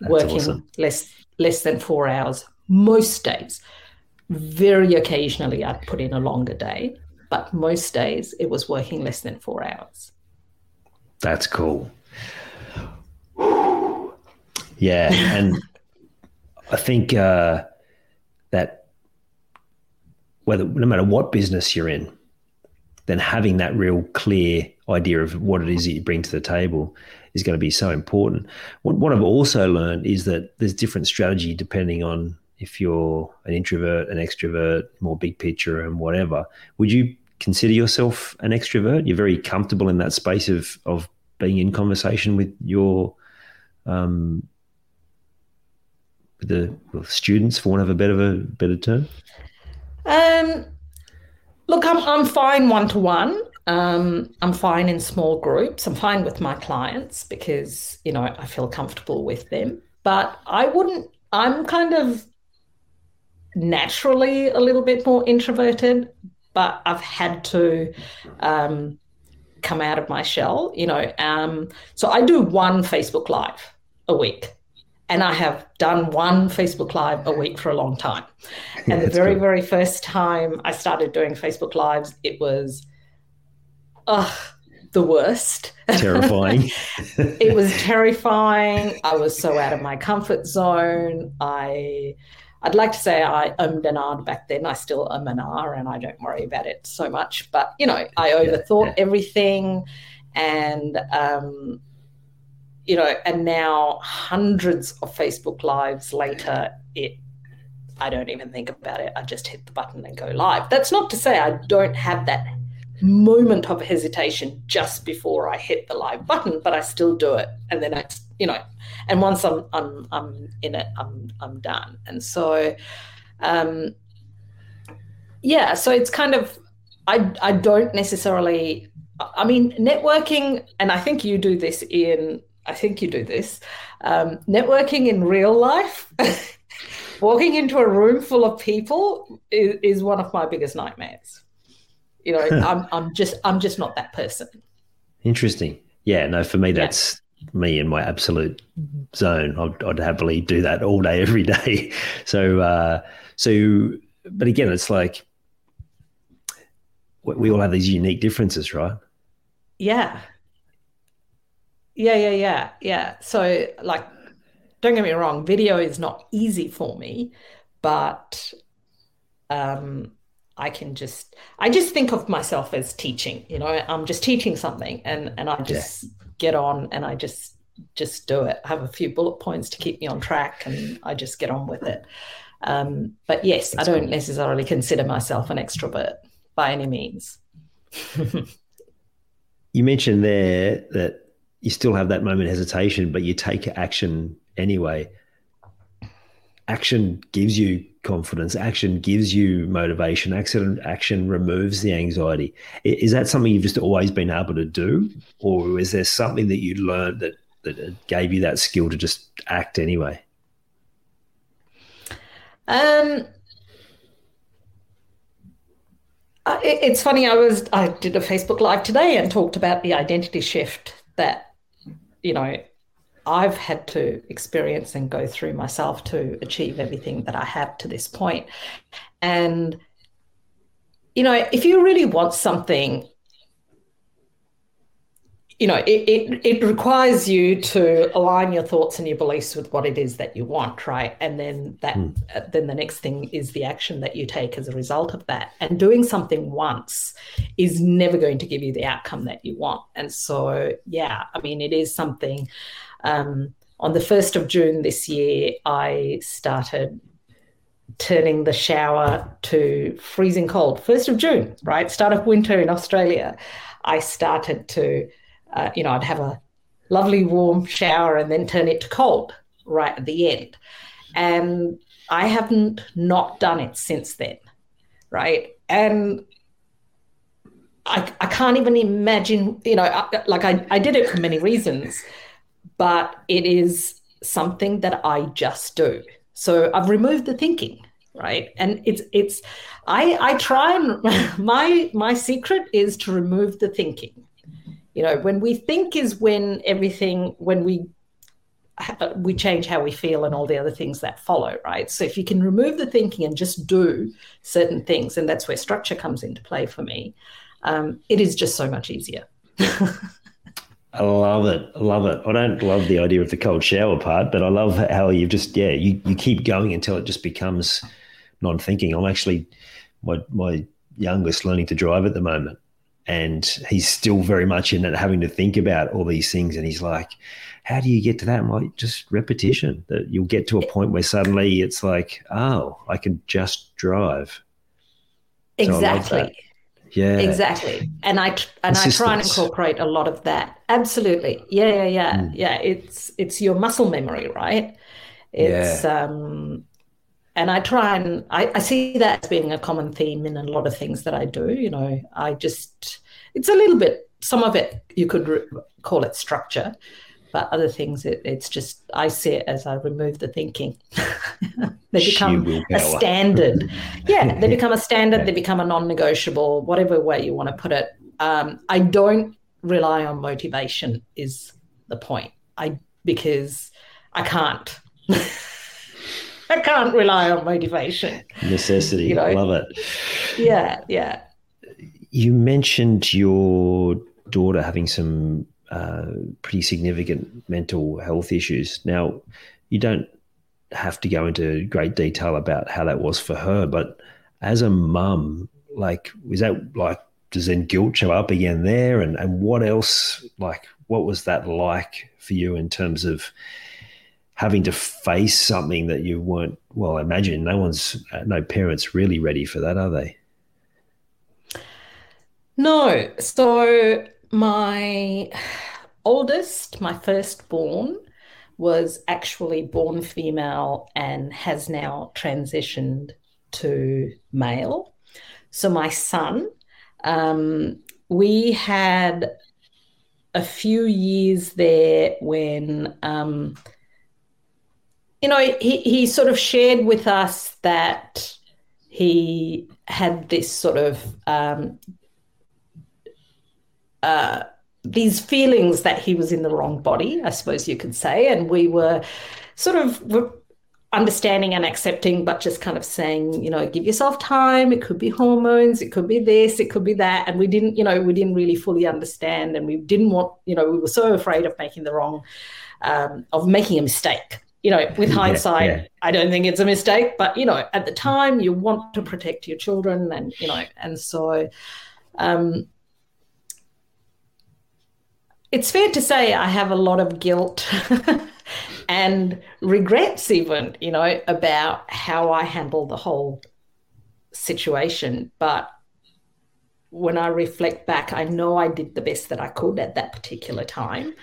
B: That's working awesome. less less than four hours most days. Very occasionally, I'd put in a longer day, but most days it was working less than four hours.
A: That's cool. Yeah. And I think uh, that whether no matter what business you're in, then having that real clear idea of what it is that you bring to the table is going to be so important. What, what I've also learned is that there's different strategy depending on if you're an introvert, an extrovert, more big picture, and whatever, would you consider yourself an extrovert? You're very comfortable in that space of of being in conversation with your um, with the students, for want of a better a better term.
B: Um, look, I'm I'm fine one to one. Um, I'm fine in small groups. I'm fine with my clients because you know I feel comfortable with them. But I wouldn't. I'm kind of naturally a little bit more introverted, but I've had to um, come out of my shell, you know. Um, so I do one Facebook Live a week. and I have done one Facebook Live a week for a long time. And the very, cool. very first time I started doing Facebook Lives, it was uh, the worst.
A: Terrifying.
B: it was terrifying. I was so out of my comfort zone. I I'd like to say I ummed and ahed back then. I still um and ah, and I don't worry about it so much. But you know, I overthought everything, and um, you know, and now hundreds of Facebook lives later, it I don't even think about it. I just hit the button and go live. That's not to say I don't have that moment of hesitation just before I hit the live button, but I still do it. And then I, you know, and once I'm I'm I'm in it, I'm I'm done. And so, um, yeah, so it's kind of I I don't necessarily. I mean, networking, and I think you do this in. I think you do this. Um, networking in real life. walking into a room full of people is, is one of my biggest nightmares you know, I'm I'm just I'm just not that person.
A: Interesting. Yeah. No, for me, that's yeah. me in my absolute zone. I'd, I'd, happily do that all day, every day. So, uh, so, but again, it's like we all have these unique differences, right?
B: Yeah. Yeah, yeah, yeah, yeah. So, like, don't get me wrong, video is not easy for me, but um, I can just I just think of myself as teaching. You know, I'm just teaching something, and and I just yeah. get on and I just just do it. I have a few bullet points to keep me on track, and I just get on with it. Um, but yes, That's I don't cool. necessarily consider myself an extrovert by any means.
A: you mentioned there that you still have that moment of hesitation, but you take action anyway. Action gives you confidence. Action gives you motivation. Action action removes the anxiety. Is that something you've just always been able to do, or is there something that you learned that that gave you that skill to just act anyway?
B: Um, it's funny. I was I did a Facebook live today and talked about the identity shift that you know I've had to experience and go through myself to achieve everything that I have to this point. And, you know, if you really want something, you know, it, it, it requires you to align your thoughts and your beliefs with what it is that you want, right? And then that, mm. then the next thing is the action that you take as a result of that. And doing something once is never going to give you the outcome that you want. And so, yeah, I mean, it is something um, on the 1st of June this year, I started turning the shower to freezing cold. 1st of June, right? Start of winter in Australia. I started to, uh, you know, I'd have a lovely warm shower and then turn it to cold right at the end. And I haven't not done it since then, right? And I, I can't even imagine, you know, I, like I, I did it for many reasons but it is something that I just do. So I've removed the thinking, right? And it's it's I I try and my my secret is to remove the thinking. You know, when we think is when everything when we we change how we feel and all the other things that follow, right? So if you can remove the thinking and just do certain things, and that's where structure comes into play for me, um, it is just so much easier.
A: I love it. I love it. I don't love the idea of the cold shower part, but I love how you just yeah, you, you keep going until it just becomes non-thinking. I'm actually my my youngest learning to drive at the moment. And he's still very much in it, having to think about all these things. And he's like, How do you get to that? I'm like, just repetition. That you'll get to a point where suddenly it's like, oh, I can just drive.
B: Exactly.
A: So yeah.
B: Exactly. And I and I try and incorporate a lot of that. Absolutely. Yeah, yeah, yeah. Mm. Yeah, it's it's your muscle memory, right? It's yeah. um and I try and I, I see that as being a common theme in a lot of things that I do. You know, I just it's a little bit some of it you could re- call it structure, but other things it, it's just i see it as i remove the thinking they become a standard yeah they become a standard they become a non-negotiable whatever way you want to put it um, i don't rely on motivation is the point i because i can't I can't rely on motivation.
A: Necessity. You know? Love it.
B: Yeah, yeah.
A: You mentioned your daughter having some uh, pretty significant mental health issues. Now, you don't have to go into great detail about how that was for her, but as a mum, like, was that like, does then guilt show up again there? And, and what else, like, what was that like for you in terms of having to face something that you weren't, well, imagine no one's, no parents really ready for that, are they?
B: No. So my oldest, my firstborn, was actually born female and has now transitioned to male. So my son, um, we had a few years there when, um, you know, he, he sort of shared with us that he had this sort of um, uh, these feelings that he was in the wrong body, I suppose you could say. And we were sort of understanding and accepting, but just kind of saying, you know, give yourself time. It could be hormones, it could be this, it could be that. And we didn't, you know, we didn't really fully understand. And we didn't want, you know, we were so afraid of making the wrong, um, of making a mistake. You know, with hindsight, yeah, yeah. I don't think it's a mistake, but you know, at the time you want to protect your children and, you know, and so um, it's fair to say I have a lot of guilt and regrets, even, you know, about how I handled the whole situation. But when I reflect back, I know I did the best that I could at that particular time.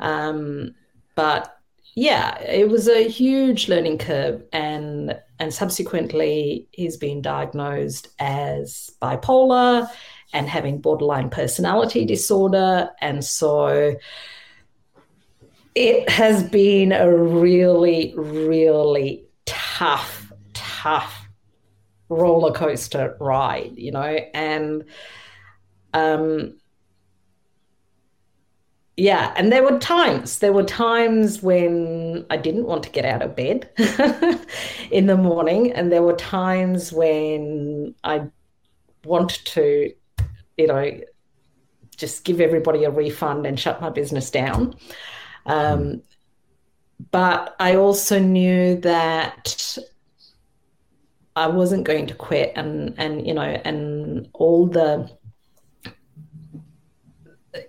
B: Um, but yeah, it was a huge learning curve, and and subsequently he's been diagnosed as bipolar and having borderline personality disorder. And so it has been a really, really tough, tough roller coaster ride, you know, and um yeah, and there were times, there were times when I didn't want to get out of bed in the morning, and there were times when I wanted to you know, just give everybody a refund and shut my business down. Um, but I also knew that I wasn't going to quit, and and you know, and all the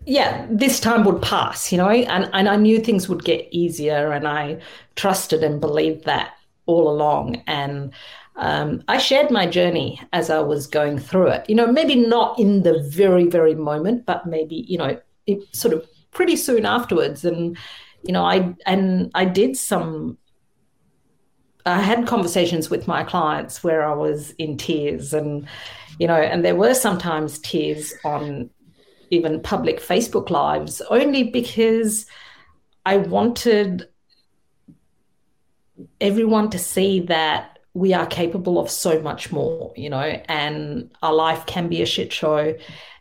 B: yeah, this time would pass, you know, and and I knew things would get easier, and I trusted and believed that all along, and um, I shared my journey as I was going through it. You know, maybe not in the very, very moment, but maybe, you know, it sort of pretty soon afterwards. And, you know, I, and I did some, I had conversations with my clients where I was in tears and, you know, and there were sometimes tears on even public Facebook lives only because I wanted everyone to see that we are capable of so much more, you know, and our life can be a shit show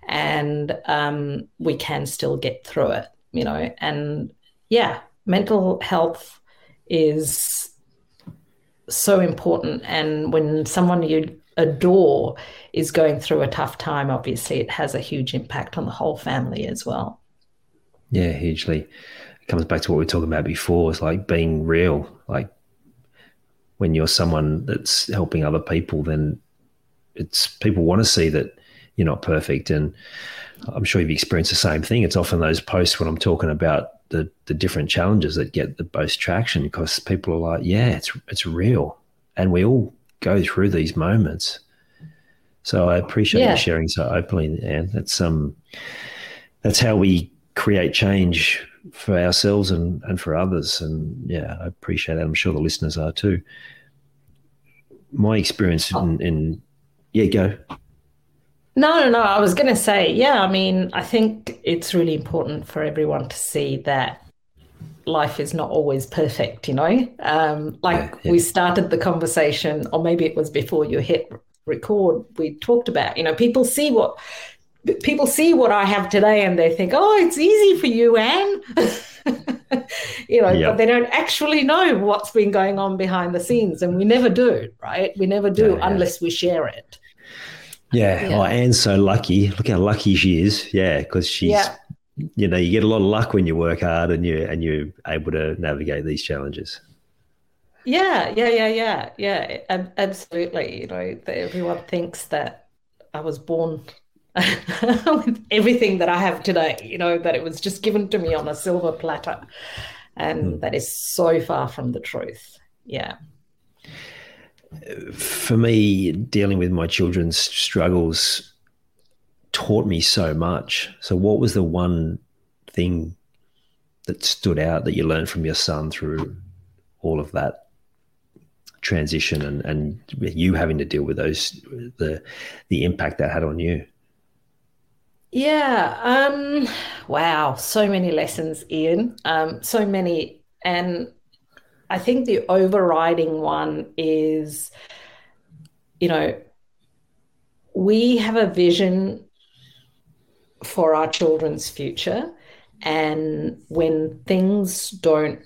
B: and um, we can still get through it, you know. And yeah, mental health is so important. And when someone you adore is going through a tough time, obviously it has a huge impact on the whole family as well.
A: Yeah, hugely. It comes back to what we were talking about before. It's like being real, like when you're someone that's helping other people, then it's people want to see that you're not perfect. And I'm sure you've experienced the same thing. It's often those posts when I'm talking about the the different challenges that get the most traction because people are like, yeah, it's it's real, and we all go through these moments. So I appreciate yeah. you sharing so openly, Anne. That's um, that's how we create change for ourselves and, and for others. And yeah, I appreciate that. I'm sure the listeners are too. My experience in, in yeah, go.
B: No, no, no. I was going to say, yeah, I mean, I think it's really important for everyone to see that life is not always perfect, you know? Um, like yeah, yeah. we started the conversation, or maybe it was before you hit record, we talked about, you know, people see what people see what I have today and they think, oh, it's easy for you, Anne. you know, yep. but they don't actually know what's been going on behind the scenes. And we never do, right? We never do yeah, unless we share it.
A: Yeah. yeah. Oh, Anne's so lucky. Look how lucky she is. Yeah. Because she's, yeah. you know, you get a lot of luck when you work hard and you and you're able to navigate these challenges.
B: Yeah, yeah, yeah, yeah, yeah. Absolutely. You know, everyone thinks that I was born with everything that I have today, you know, that it was just given to me on a silver platter. And mm. that is so far from the truth. Yeah.
A: For me, dealing with my children's struggles taught me so much. So, what was the one thing that stood out that you learned from your son through all of that transition and, and you having to deal with those the the impact that had on you?
B: Yeah. Um, wow. So many lessons, Ian. Um, so many. And I think the overriding one is, you know, we have a vision for our children's future. And when things don't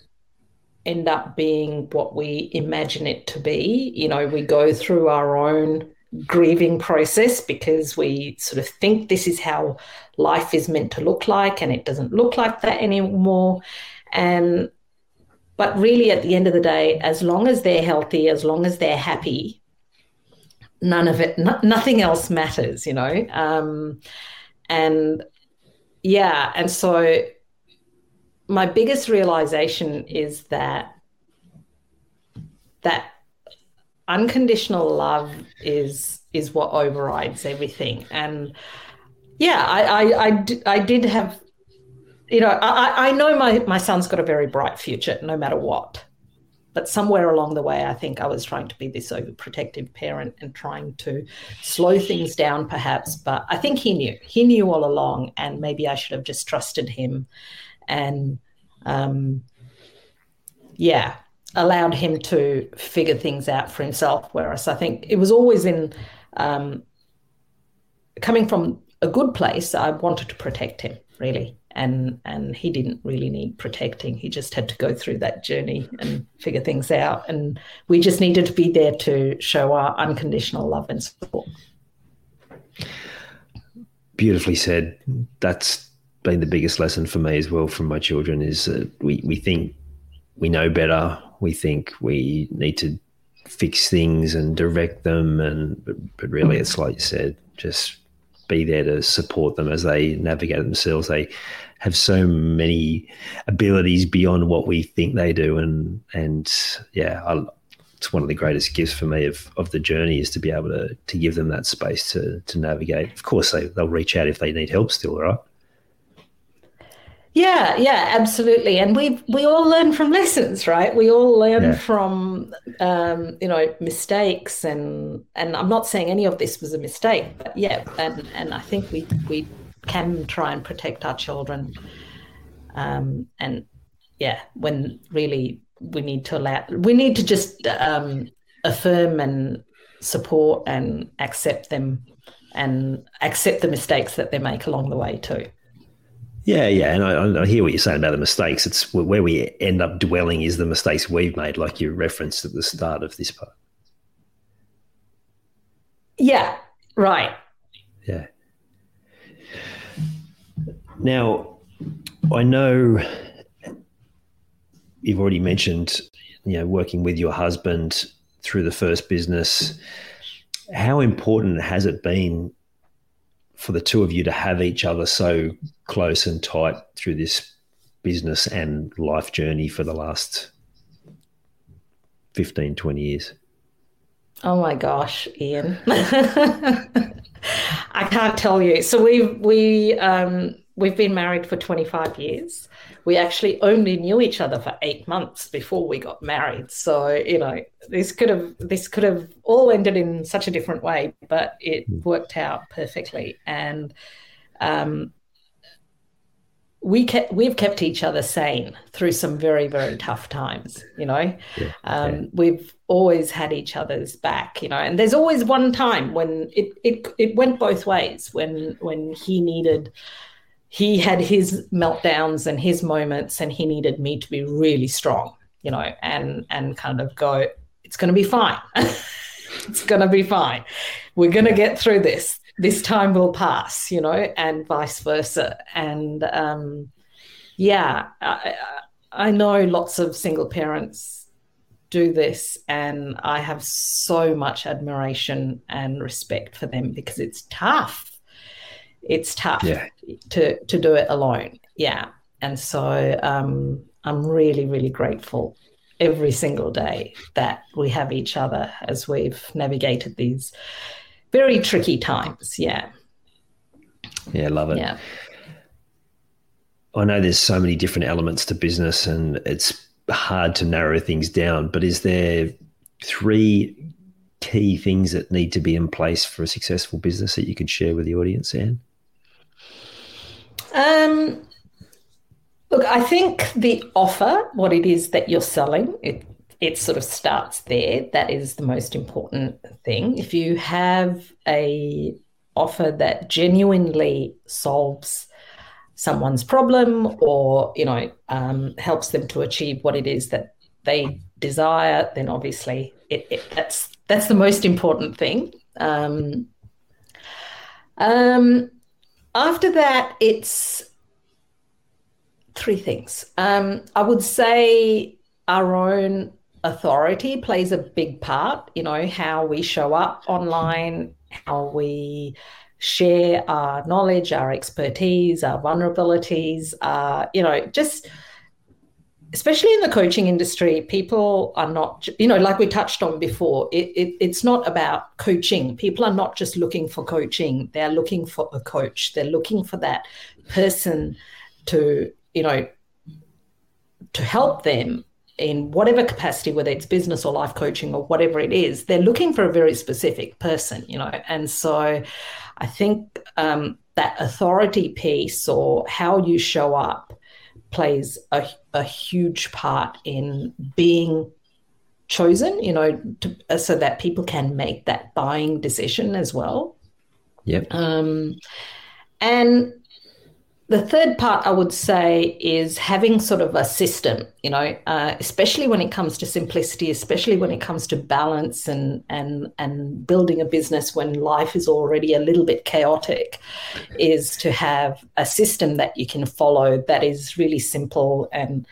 B: end up being what we imagine it to be, you know, we go through our own grieving process because we sort of think this is how life is meant to look like and it doesn't look like that anymore. And but really at the end of the day as long as they're healthy as long as they're happy none of it no, nothing else matters you know? Um, and yeah and so my biggest realization is that that unconditional love is is what overrides everything. And yeah i i, I, I did have you know I, I know my my son's got a very bright future no matter what. But somewhere along the way i think i was trying to be this overprotective parent and trying to slow things down perhaps. But i think he knew. He knew all along and maybe i should have just trusted him. And um, yeah allowed him to figure things out for himself. Whereas I think it was always in um, coming from a good place. I wanted to protect him really, and and he didn't really need protecting. He just had to go through that journey and figure things out. And we just needed to be there to show our unconditional love and support.
A: Beautifully said. That's been the biggest lesson for me as well from my children is that we, we think we know better we think we need to fix things and direct them and but, but really it's like you said just be there to support them as they navigate themselves. They have so many abilities beyond what we think they do. And and yeah I, it's one of the greatest gifts for me of, of the journey is to be able to to give them that space to to navigate. Of course they, they'll reach out if they need help still right
B: yeah, yeah, absolutely. And we we all learn from lessons, right? We all learn yeah. from um, you know mistakes, and and I'm not saying any of this was a mistake, but yeah, and and I think we we can try and protect our children, um, and yeah, when really we need to allow, we need to just um, affirm and support and accept them, and accept the mistakes that they make along the way too.
A: Yeah, yeah, and I, I, hear what you're saying about the mistakes. It's where we end up dwelling is the mistakes we've made, like you referenced at the start of this part.
B: Yeah, right.
A: Yeah. Now, I know you've already mentioned, you know, working with your husband through the first business. How important has it been for the two of you to have each other so close and tight through this business and life journey for the last 15, 20 years?
B: Oh my gosh, Ian. I can't tell you. So we we um, we've been married for 25 years we actually only knew each other for eight months before we got married. So you know, this could have this could have all ended in such a different way, but it hmm. worked out perfectly. And um, we kept we've kept each other sane through some very very tough times. You know, yeah, um, yeah. we've always had each other's back. You know, and there's always one time when it it it went both ways when when he needed he had his meltdowns and his moments, and he needed me to be really strong, you know, and and kind of go, it's going to be fine. it's going to be fine. We're going to get through this. This time will pass, you know, and vice versa. And um, yeah, I, I know lots of single parents do this, and I have so much admiration and respect for them because it's tough. It's tough yeah. to to do it alone. Yeah, and so um, I'm really really grateful every single day that we have each other as we've navigated these very tricky times. Yeah.
A: Yeah, love it.
B: Yeah.
A: I know there's so many different elements to business and it's hard to narrow things down, but is there three key things that need to be in place for a successful business that you could share with the audience, Anne?
B: Um, look, I think the offer, what it is that you're selling, it it sort of starts there. That is the most important thing. If you have a offer that genuinely solves someone's problem or you know um, helps them to achieve what it is that they desire, then obviously it, it, that's that's the most important thing. Um, um, after that, it's three things. Um, I would say our own authority plays a big part. You know how we show up online, how we share our knowledge, our expertise, our vulnerabilities, uh, you know, just especially in the coaching industry, people are not, you know, like we touched on before, it, it, it's not about coaching. People are not just looking for coaching, they're looking for a coach. They're looking for that person to, you know, to help them in whatever capacity, whether it's business or life coaching or whatever it is, they're looking for a very specific person, you know. And so I think um, that authority piece or how you show up plays a, a huge part in being chosen, you know, to, uh, so that people can make that buying decision as well.
A: Yep.
B: Um, and the third part I would say is having sort of a system, you know, uh, especially when it comes to simplicity, especially when it comes to balance and and and building a business when life is already a little bit chaotic, is to have a system that you can follow that is really simple and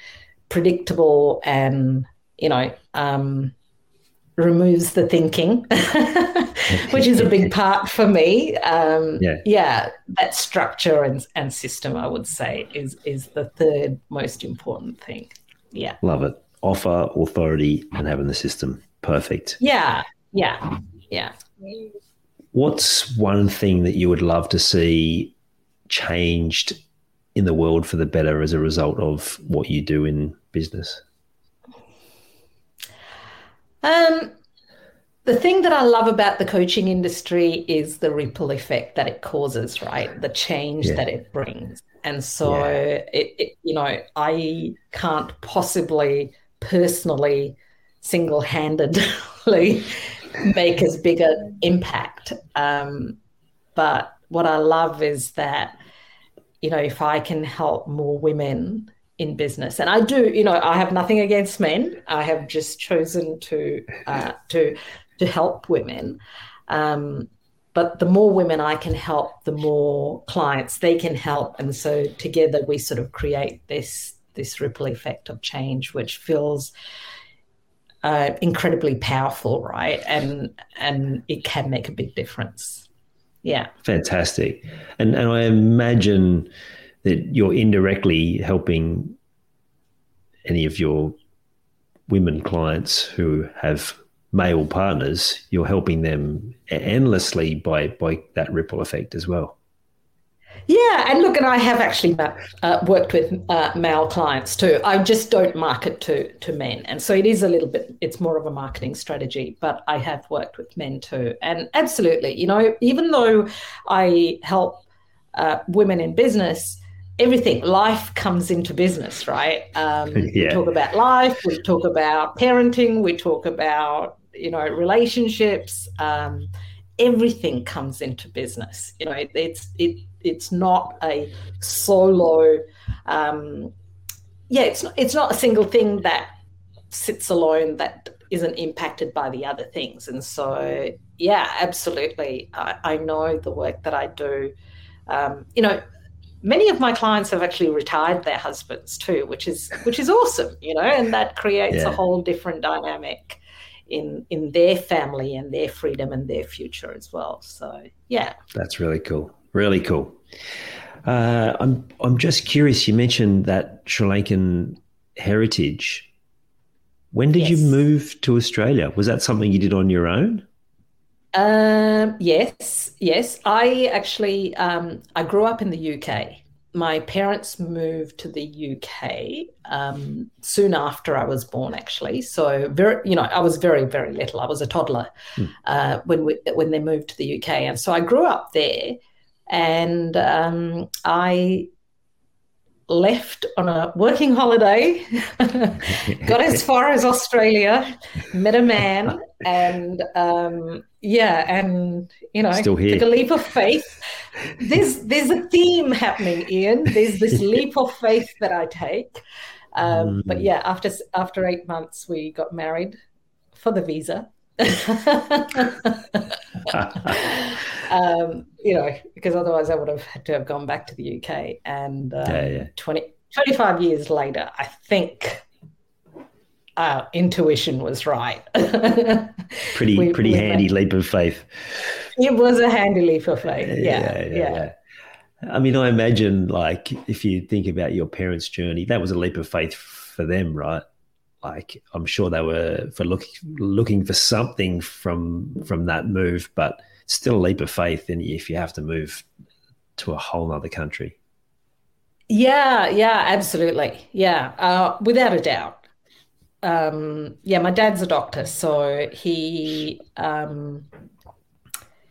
B: predictable and you know um, removes the thinking, which is a big part for me. Um, yeah. yeah, that structure and, and system, I would say, is is the third most important thing. Yeah,
A: love it. Offer authority and having the system perfect.
B: Yeah, yeah, yeah.
A: What's one thing that you would love to see changed in the world for the better as a result of what you do in business?
B: Um, the thing that I love about the coaching industry is the ripple effect that it causes, right? The change yeah. that it brings. And so, yeah. it, it, you know, I can't possibly personally, single handedly make as big an impact. Um, but what I love is that, you know, if I can help more women in business. And i do you know i have nothing against men. I have just chosen to uh, to to help women. Um, but the more women i can help the more clients they can help. And so together we sort of create this this ripple effect of change which feels uh, incredibly powerful right? And and it can make a big difference. Yeah.
A: Fantastic. And and i imagine that you're indirectly helping any of your women clients who have male partners, you're helping them endlessly by by that ripple effect as well.
B: Yeah, and look, and I have actually uh, worked with uh, male clients too. I just don't market to to men, and so it is a little bit. It's more of a marketing strategy, but I have worked with men too, and absolutely, you know, even though I help uh, women in business, everything life comes into business right um, yeah. we talk about life we talk about parenting we talk about you know relationships um, everything comes into business. You know, it, it's it it's not a solo. Um, yeah, it's not, it's not a single thing that sits alone that isn't impacted by the other things. And so, yeah, absolutely. I, I know the work that I do. Um, you know, many of my clients have actually retired their husbands too, which is which is awesome. You know, and that creates yeah. a whole different dynamic in in their family and their freedom and their future as well. So, yeah,
A: that's really cool. Really cool. Uh, I'm I'm just curious. You mentioned that Sri Lankan heritage. When did yes. you move to Australia? Was that something you did on your own?
B: Um, yes, yes. I actually um, I grew up in the UK. My parents moved to the UK um, soon after I was born, actually. So very, you know, I was very, very little. I was a toddler hmm. uh, when we, when they moved to the UK, and so I grew up there. And um, I left on a working holiday, got as far as Australia, met a man, and um, yeah, and you know,
A: Still here.
B: took a leap of faith. There's there's a theme happening, Ian. There's this leap of faith that I take. Um, mm. But yeah, after after eight months, we got married for the visa. um, you know, because otherwise I would have had to have gone back to the UK. And um, yeah, yeah. 20, 25 years later, I think uh, intuition was right.
A: pretty we, pretty we handy made, leap of faith.
B: It was a handy leap of faith. Yeah, yeah. yeah, yeah.
A: I mean, I imagine like if you think about your parents' journey, that was a leap of faith for them, right? like I'm sure they were for look, looking for something from from that move, but still a leap of faith. And if you have to move to a whole other country,
B: yeah, yeah, absolutely, yeah, uh, without a doubt. Um, yeah, my dad's a doctor, so he um,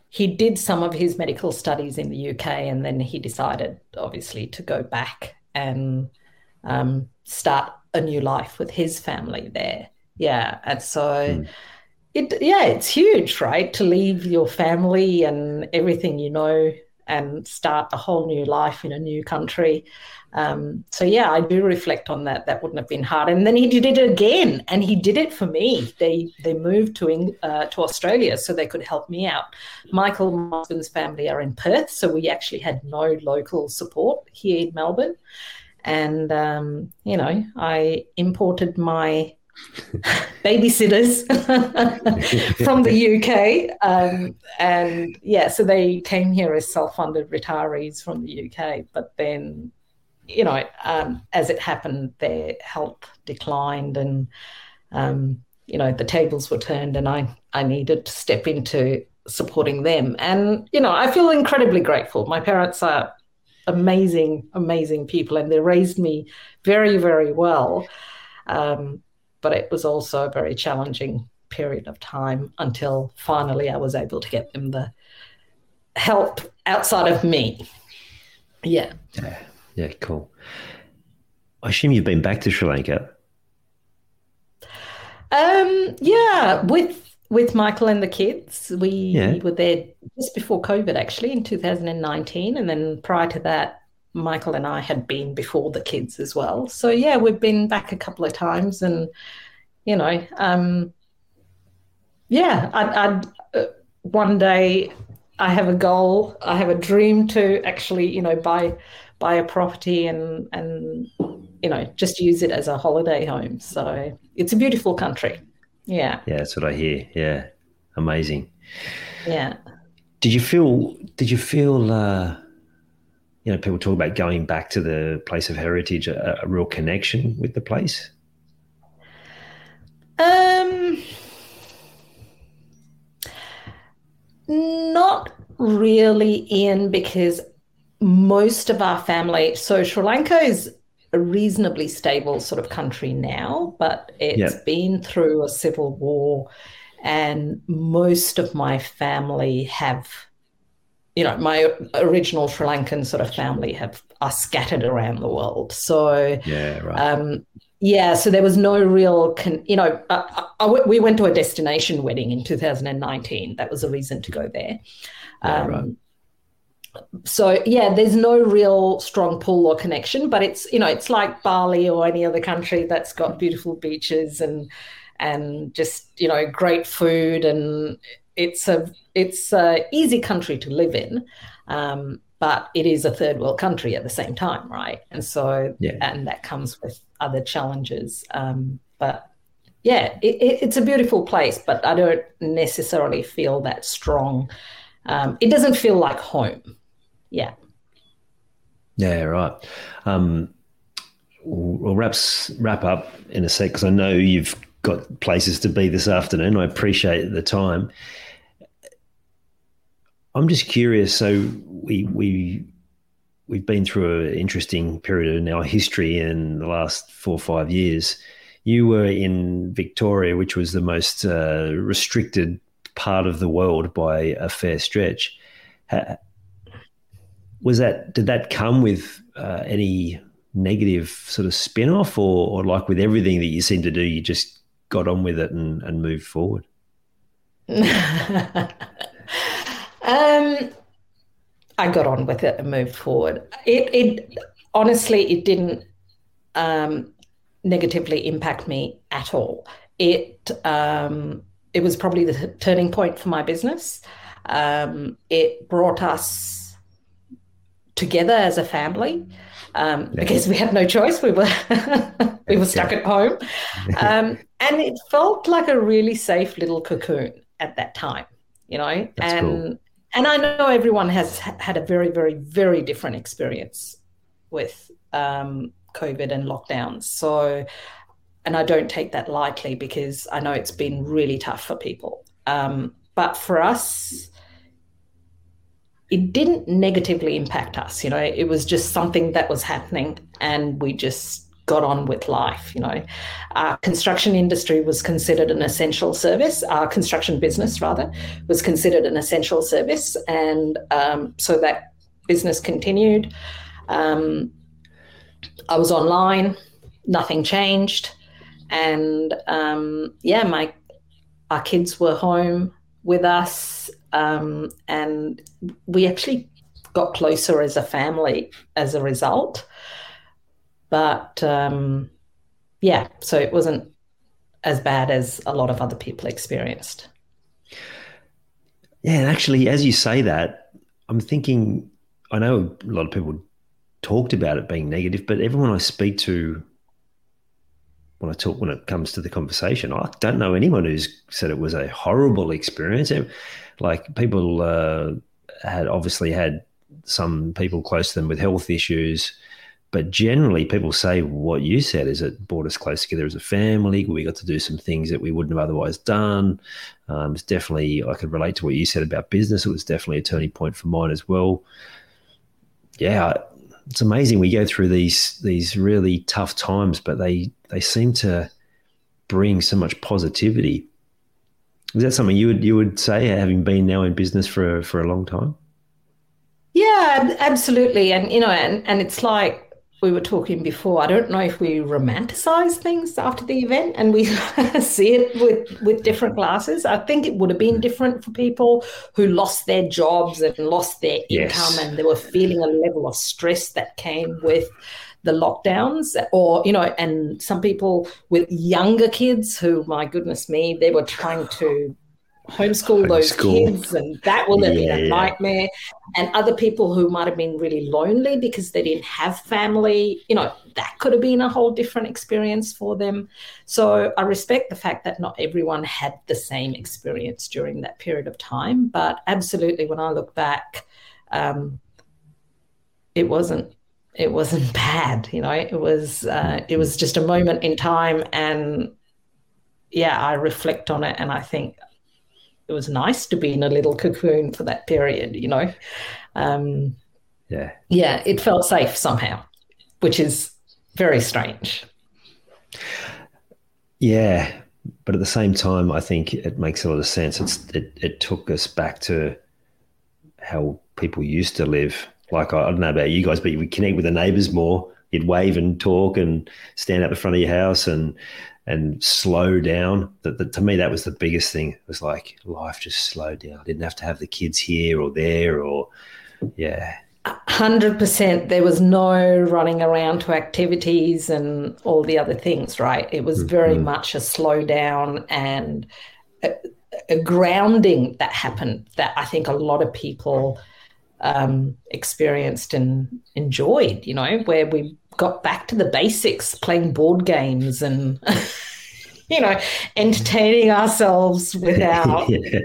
B: he did some of his medical studies in the UK, and then he decided, obviously, to go back and um, start a new life with his family there. Yeah. And so mm. it yeah, it's huge, right? To leave your family and everything you know and start a whole new life in a new country. Um, so yeah, I do reflect on that. That wouldn't have been hard. And then he did it again, and he did it for me. They they moved to uh, to Australia so they could help me out. Michael, husband's family are in Perth, so we actually had no local support here in Melbourne and um, you know I imported my babysitters from the UK, um, and yeah, so they came here as self-funded retirees from the UK. But then, you know, um, as it happened, their health declined, and um, you know the tables were turned, and I I needed to step into supporting them. And you know, I feel incredibly grateful. My parents are amazing, amazing people, and they raised me very, very well. Um, but it was also a very challenging period of time until finally I was able to get them the help outside of me. Yeah.
A: Yeah. Yeah. Cool. I assume you've been back to Sri Lanka.
B: Um, yeah, with with Michael and the kids. We yeah. were there just before COVID, actually, in 2019. And then prior to that, Michael and I had been before the kids as well. So, yeah, we've been back a couple of times. And, you know, um, yeah, I'd, I'd uh, one day I have a goal, I have a dream to actually, you know, buy buy a property and and you know just use it as a holiday home. So it's a beautiful country. Yeah.
A: Yeah, that's what I hear. Yeah. Amazing.
B: Yeah.
A: Did you feel did you feel uh you know, people talk about going back to the place of heritage, a, a real connection with the place?
B: Um not really in because most of our family so Sri Lanka is a reasonably stable sort of country now, but it's yep. been through a civil war, and most of my family have, you know, my original Sri Lankan sort of family have are scattered around the world. So,
A: yeah, right.
B: Um, yeah, so there was no real, con- you know, uh, uh we went to a destination wedding in 2019. That was a reason to go there.
A: Yeah, um, right.
B: So yeah, there's no real strong pull or connection, but it's you know it's like Bali or any other country that's got beautiful beaches and and just you know great food and it's a it's a easy country to live in. Um, but it is a third world country at the same time, right? And so, yeah. and that comes with other challenges. Um, but yeah, it, it, it's a beautiful place, but I don't necessarily feel that strong. Um, it doesn't feel like home. Yeah.
A: Yeah, right. Um, we'll wrap, wrap up in a sec because I know you've got places to be this afternoon. I appreciate the time. I'm just curious. So we we we've been through an interesting period in our history in the last four or five years. You were in Victoria, which was the most uh, restricted part of the world by a fair stretch. Was that did that come with uh, any negative sort of spin off, or, or like with everything that you seem to do, you just got on with it and, and moved forward?
B: Um, I got on with it and moved forward. It, it honestly, it didn't um, negatively impact me at all. It um, it was probably the turning point for my business. Um, it brought us together as a family um, yeah. because we had no choice. We were we were stuck at home, um, and it felt like a really safe little cocoon at that time. You know,
A: That's
B: and
A: cool
B: and I know everyone has had a very, very, very different experience with um, COVID and lockdowns. So, and I don't take that lightly because I know it's been really tough for people. Um, but for us, it didn't negatively impact us. You know, it was just something that was happening, and we just got on with life. You know, our construction industry was considered an essential service. Our construction business, rather, was considered an essential service, and um, so that business continued. Um, I was online. Nothing changed, and um, yeah, my our kids were home with us, um, and we actually got closer as a family as a result. But um, yeah, so it wasn't as bad as a lot of other people experienced.
A: Yeah, and actually, as you say that, I'm thinking, I know a lot of people talked about it being negative, but everyone I speak to when I talk when it comes to the conversation, I don't know anyone who's said it was a horrible experience. Like people uh, had obviously had some people close to them with health issues, but generally, people say what you said is it brought us close together as a family. We got to do some things that we wouldn't have otherwise done. Um, it's definitely, I could relate to what you said about business. It was definitely a turning point for mine as well. Yeah, it's amazing. We go through these these really tough times, but they they seem to bring so much positivity. Is that something you would you would say, having been now in business for for a long time?
B: Yeah, absolutely. And you know, and and it's like we were talking before, I don't know if we romanticize things after the event and we see it with, with different glasses. I think it would have been different for people who lost their jobs and lost their yes. income and they were feeling a level of stress that came with the lockdowns or you know and some people with younger kids who my goodness me they were trying to homeschool, those kids, and that will have yeah, been a nightmare. And other people who might have been really lonely because they didn't have family, you know, that could have been a whole different experience for them. So I respect the fact that not everyone had the same experience during that period of time. But absolutely, when I look back, um, it wasn't it wasn't bad you know it was uh, it was just a moment in time and yeah i reflect on it and i think it was nice to be in a little cocoon for that period, you know. Um,
A: yeah,
B: yeah, it felt safe somehow, which is very strange.
A: Yeah, but at the same time, I think it makes a lot of sense. It's it, it took us back to how people used to live. Like I, I don't know about you guys, but we connect with the neighbours more you'd wave and talk and stand at the front of your house and and slow down. That to me, that was the biggest thing. It was like life just slowed down. I didn't have to have the kids here or there or yeah.
B: Hundred percent. There was no running around to activities and all the other things. Right. It was very mm-hmm. much a slow down and a, a, grounding that happened. That I think a lot of people um, experienced and enjoyed. You know, where we got back to the basics, playing board games and, you know, entertaining ourselves without, yeah.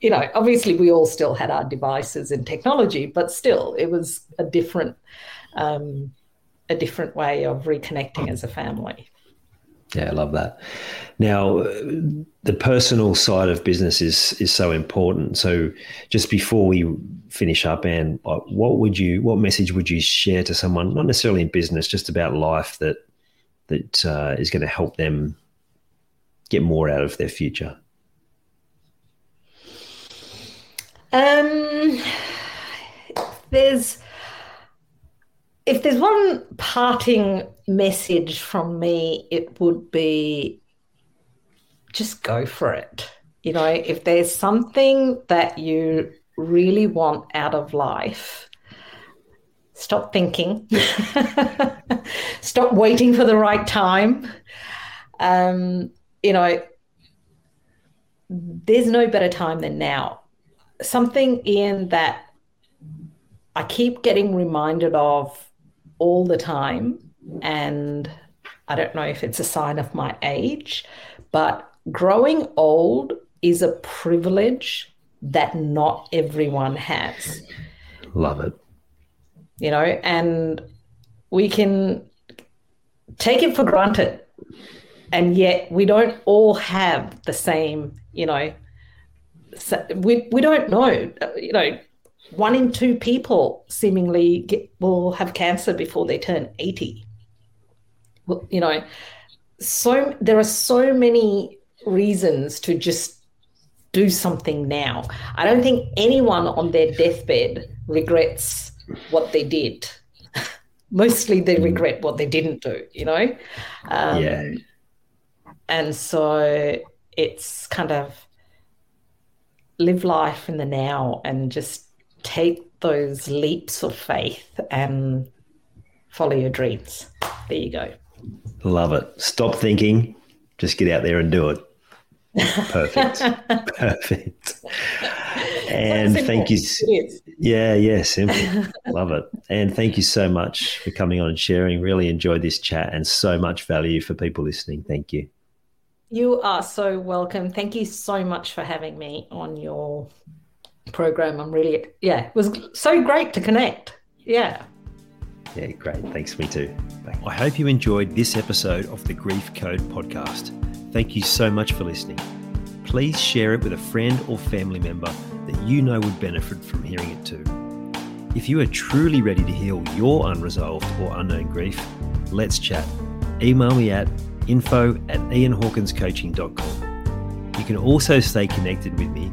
B: you know, obviously we all still had our devices and technology, but still it was a different, um, a different way of reconnecting as a family.
A: Yeah, I love that. Now, the personal side of business is is so important. So, just before we finish up, and what would you, what message would you share to someone, not necessarily in business, just about life that that uh, is going to help them get more out of their future?
B: Um, there's if there's one parting message from me, it would be just go for it. You know, if there's something that you really want out of life, stop thinking, stop waiting for the right time. Um, you know, there's no better time than now. Something in that I keep getting reminded of all the time. And I don't know if it's a sign of my age, but growing old is a privilege that not everyone has.
A: Love it.
B: You know, and we can take it for granted. And yet we don't all have the same, you know, we, we don't know, you know, one in two people seemingly get, will have cancer before they turn 80 well, you know so there are so many reasons to just do something now. I don't think anyone on their deathbed regrets what they did. Mostly they mm. regret what they didn't do you know?
A: Um, yeah.
B: and so it's kind of live life in the now and just take those leaps of faith and follow your dreams. There you go.
A: Love it. Stop thinking, just get out there and do it. Perfect. Perfect. And thank you. Yeah, yeah, simple. Love it. And thank you so much for coming on and sharing. Really enjoyed this chat and so much value for people listening. Thank you.
B: You are so welcome. Thank you so much for having me on your program. I'm really, yeah, it was so great to connect. Yeah.
A: Yeah, great. Thanks, me too. Bye. I hope you enjoyed this episode of the Grief Code podcast. Thank you so much for listening. Please share it with a friend or family member that you know would benefit from hearing it too. If you are truly ready to heal your unresolved or unknown grief, let's chat. Email me at info at ianhawkinscoaching.com. You can also stay connected with me